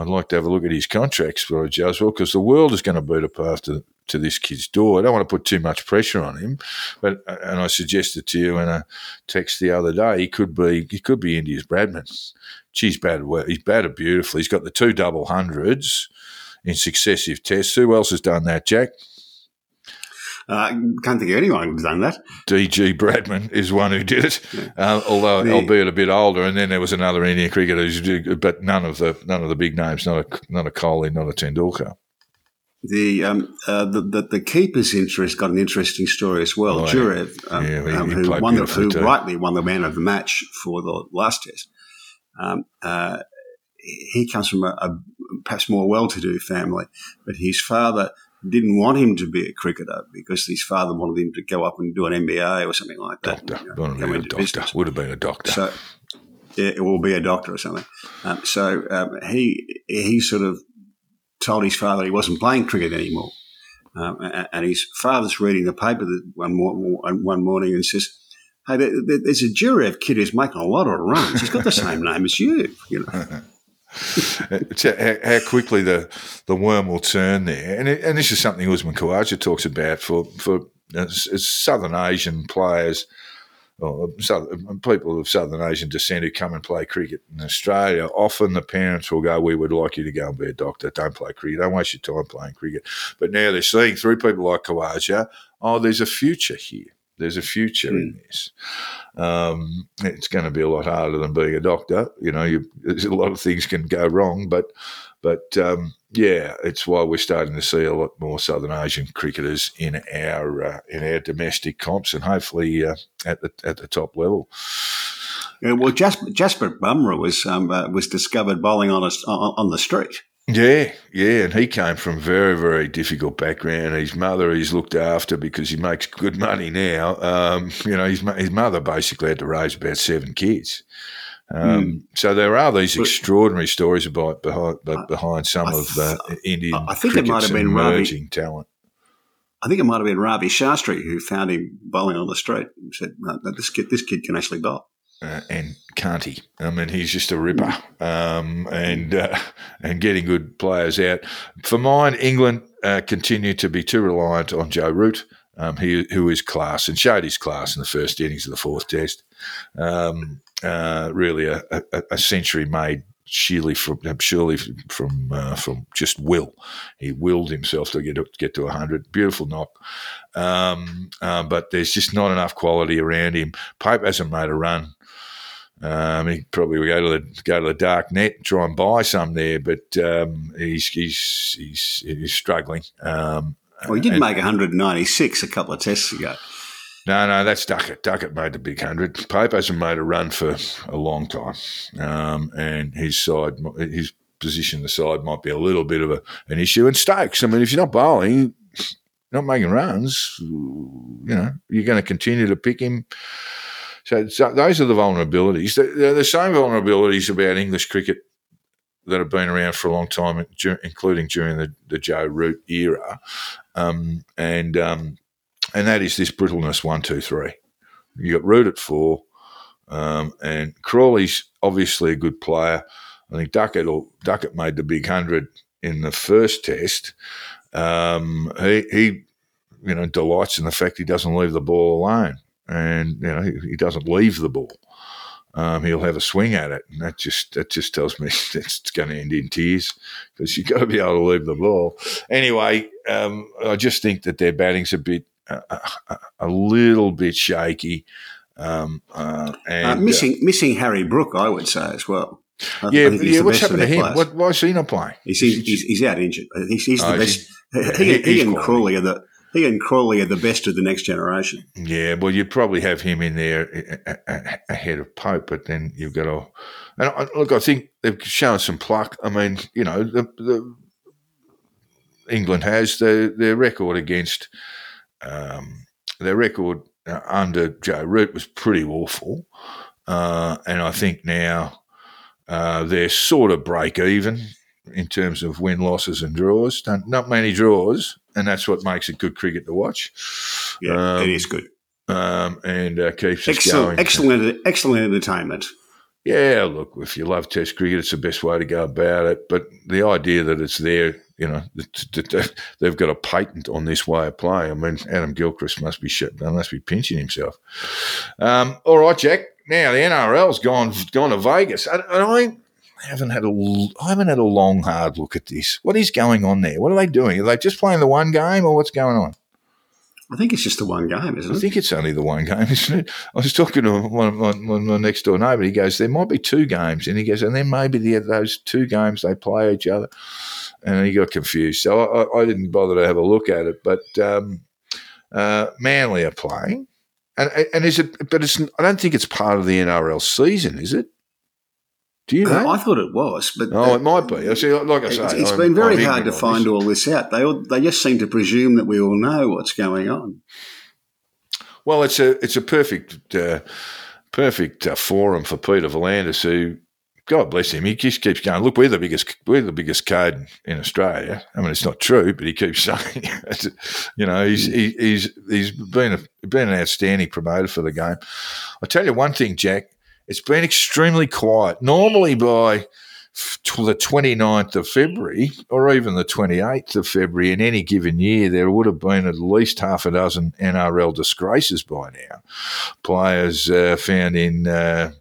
I'd like to have a look at his contracts for Jaiswal because the world is going to beat up after to this kid's door. I don't want to put too much pressure on him, but uh, and I suggested to you in a text the other day he could be he could be India's Bradman. Geez, batted well. He's batted beautifully. He's got the two double hundreds in successive tests. Who else has done that, Jack? Uh, can't think of anyone who's done that. DG Bradman is one who did it, yeah. uh, although the, albeit a bit older. And then there was another Indian cricketer who's, but none of the none of the big names, not a not a Kohli, not a Tendulkar. The, um, uh, the, the the keeper's interest got an interesting story as well. Oh, Jurel, um, yeah, he, um, who, won the, who rightly won the man of the match for the last test. Um, uh, he comes from a, a perhaps more well-to-do family, but his father didn't want him to be a cricketer because his father wanted him to go up and do an MBA or something like that. Doctor, you know, doctor. Business. Would have been a doctor. So yeah, it will be a doctor or something. Um, so um, he he sort of told his father he wasn't playing cricket anymore. Um, and his father's reading the paper one, one morning and says, "Hey, there's a Jurel kid who's making a lot of runs. He's got the same name as you." You know. how quickly the, the worm will turn there. And, it, and this is something Usman Khawaja talks about for, for uh, Southern Asian players or people of Southern Asian descent who come and play cricket in Australia. Often the parents will go, We would like you to go and be a doctor. Don't play cricket. Don't waste your time playing cricket. But now they're seeing through people like Khawaja, oh, there's a future here. There's a future mm. in hmm. this. Um, it's going to be a lot harder than being a doctor. You know, you, a lot of things can go wrong, but but um, yeah, it's why we're starting to see a lot more Southern Asian cricketers in our uh, in our domestic comps, and hopefully uh, at the at the top level. Yeah, well, Jasper, Jasprit Bumrah was um, uh, was discovered bowling on a, on the street. Yeah, yeah, and he came from very, very difficult background. His mother, he's looked after because he makes good money now. Um, you know, his his mother basically had to raise about seven kids. Um, mm. So there are these but, extraordinary stories about behind behind some I, of the Indian. I think it might have been emerging Ravi, talent. I think it might have been Ravi Shastri who found him bowling on the street and said, no, "This kid, this kid can actually bowl." Uh, and can't he? I mean, he's just a ripper, um, and uh, and getting good players out. For mine, England uh, continue to be too reliant on Joe Root, um, he, who is class and showed his class in the first innings of the fourth Test. Um, uh, really, a, a, a, century made surely from surely from uh, from just will. He willed himself to get to, get to hundred. Beautiful knock, um, uh, but there's just not enough quality around him. Pope hasn't made a run Um, he probably would go to the go to the dark net and try and buy some there, but um, he's, he's he's he's struggling. Um, Well, he did and- make 196 a couple of tests ago. no, no, that's Duckett. Duckett made the big hundred. Pope hasn't made a run for a long time, um, and his side, his position, the side might be a little bit of a, an issue. And Stokes, I mean, if you're not bowling, not making runs, you know, you're going to continue to pick him. So, so those are the vulnerabilities. They're, the same vulnerabilities about English cricket that have been around for a long time, including during the, the Joe Root era, um, and um, and that is this brittleness one, two, three. You got Root at four, um, and Crawley's obviously a good player. I think Duckett Duckett made the big hundred in the first test. Um, he, he, you know, delights in the fact he doesn't leave the ball alone, and you know he, he doesn't leave the ball. Um, he'll have a swing at it, and that just that just tells me it's going to end in tears because you've got to be able to leave the ball. Anyway, um, I just think that their batting's a bit a, a, a little bit shaky. Um, uh, and, Uh, missing missing Harry Brook, I would say as well. I- yeah, yeah. What's happened to him? players. What, why is he not playing? He's, he's, he's, he's out injured. He's, he's Oh, the best. he? He, He- and. Crawley are the he and Crawley are the best of the next generation. Yeah, well, you'd probably have him in there ahead of Pope, but then you've got to. And I, look, I think they've shown some pluck. I mean, you know, the, the England has their their record against um, their record uh, under Joe Root was pretty awful, uh, and I think now uh, they're sort of break even in terms of win losses and draws. Don't, not many draws, and that's what makes it good cricket to watch. Yeah, Um, it is good. um, and uh, keeps us Excellent, going. excellent, excellent entertainment. Yeah, look, if you love Test cricket, it's the best way to go about it. But the idea that it's there, you know, they've got a patent on this way of play. I mean, Adam Gilchrist must be shit, must be pinching himself. Um, all right, Jack. Now the NRL's gone gone to Vegas, and, and I haven't had a I haven't had a long hard look at this. What is going on there? What are they doing? Are they just playing the one game, or what's going on? I think it's just the one game, isn't I think it's only the one game, isn't it? I was talking to one of my, my, my next door neighbour. He goes, "There might be two games," and he goes, "And then maybe the, those two games they play each other." And he got confused, so I, I didn't bother to have a look at it. But um, uh, Manly are playing, and and is it? But it's. I don't think it's part of the NRL season, is it? Do you know? Uh, I thought it was, but oh, uh, it might be. I see. Like I say, it's, it's I'm- been very I'm hard to find all this out. They all, they just seem to presume that we all know what's going on. Well, it's a it's a perfect uh, perfect uh, forum for Peter V'landys, who God bless him, he just keeps going. Look, we're the biggest we're the biggest code in Australia. I mean, it's not true, but he keeps saying, it. you know, he's he, he's he's been a been an outstanding promoter for the game. I tell you one thing, Jack, it's been extremely quiet. Normally by the 29th of February or even the 28th of February in any given year, there would have been at least half a dozen NRL disgraces by now. Players uh, found in uh,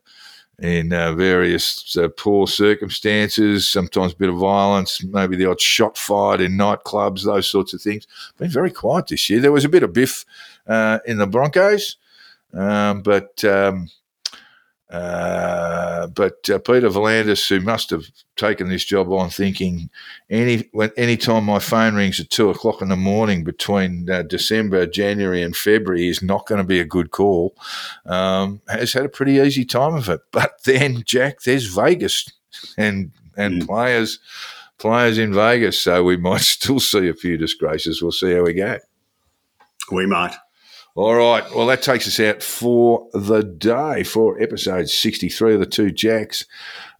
in uh, various uh, poor circumstances, sometimes a bit of violence, maybe the odd shot fired in nightclubs, those sorts of things. Been very quiet this year. There was a bit of biff uh, in the Broncos, um, but. Um, uh, but uh, Peter V'landys, who must have taken this job on thinking any when any time my phone rings at two o'clock in the morning between uh, December, January, and February is not going to be a good call, um, has had a pretty easy time of it. But then, Jack, there's Vegas and and players players in Vegas, so we might still see a few disgraces. We'll see how we go. We might. All right. Well, that takes us out for the day for episode 63 of the Two Jacks.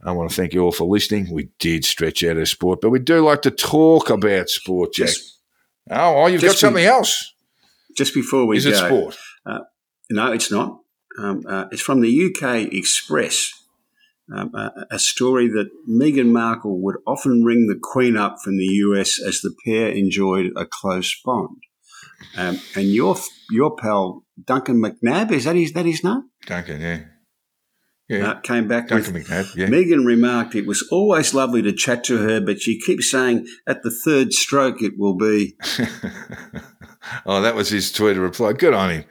I want to thank you all for listening. We did stretch out our sport, but we do like to talk about sport, Jack. Just, oh, oh, you've got just be- something else. just before we Is go, it sport? No, it's not. Um, uh, it's from the UK Express. Um, a, a story that Meghan Markle would often ring the Queen up from the US as the pair enjoyed a close bond. Um, and your your pal Duncan McNab is that his that his name? Duncan, yeah. Yeah. Uh, came back Duncan with. McNab, yeah. Meghan remarked it was always lovely to chat to her, but she keeps saying at the third stroke it will be. oh, that was his Twitter reply. Good on him.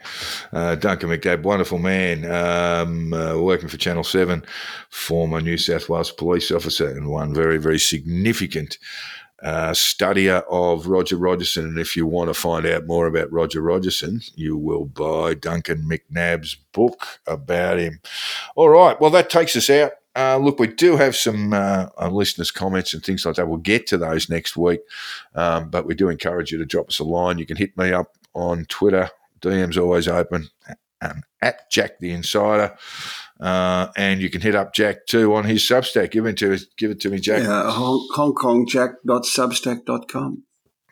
Uh, Duncan McNab, wonderful man, um, uh, working for Channel 7, former New South Wales police officer, and one very, very significant uh, studier of Roger Rogerson. And if you want to find out more about Roger Rogerson, you will buy Duncan McNab's book about him. All right. Well, that takes us out. Uh, look, we do have some uh, uh, listeners' comments and things like that. We'll get to those next week, um, but we do encourage you to drop us a line. You can hit me up on Twitter. DM's always open um, at Jack the Insider. Uh, and you can hit up Jack too on his Substack. Give it to give it to me, Jack. Yeah, Hong, HongKongJack.substack.com.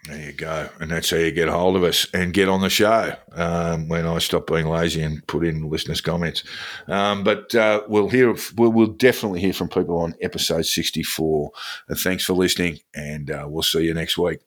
There you go. And that's how you get a hold of us and get on the show um, when I stop being lazy and put in listeners' comments. Um, but uh, we'll hear, we'll, we'll, definitely hear from people on episode 64. And thanks for listening, and uh, we'll see you next week.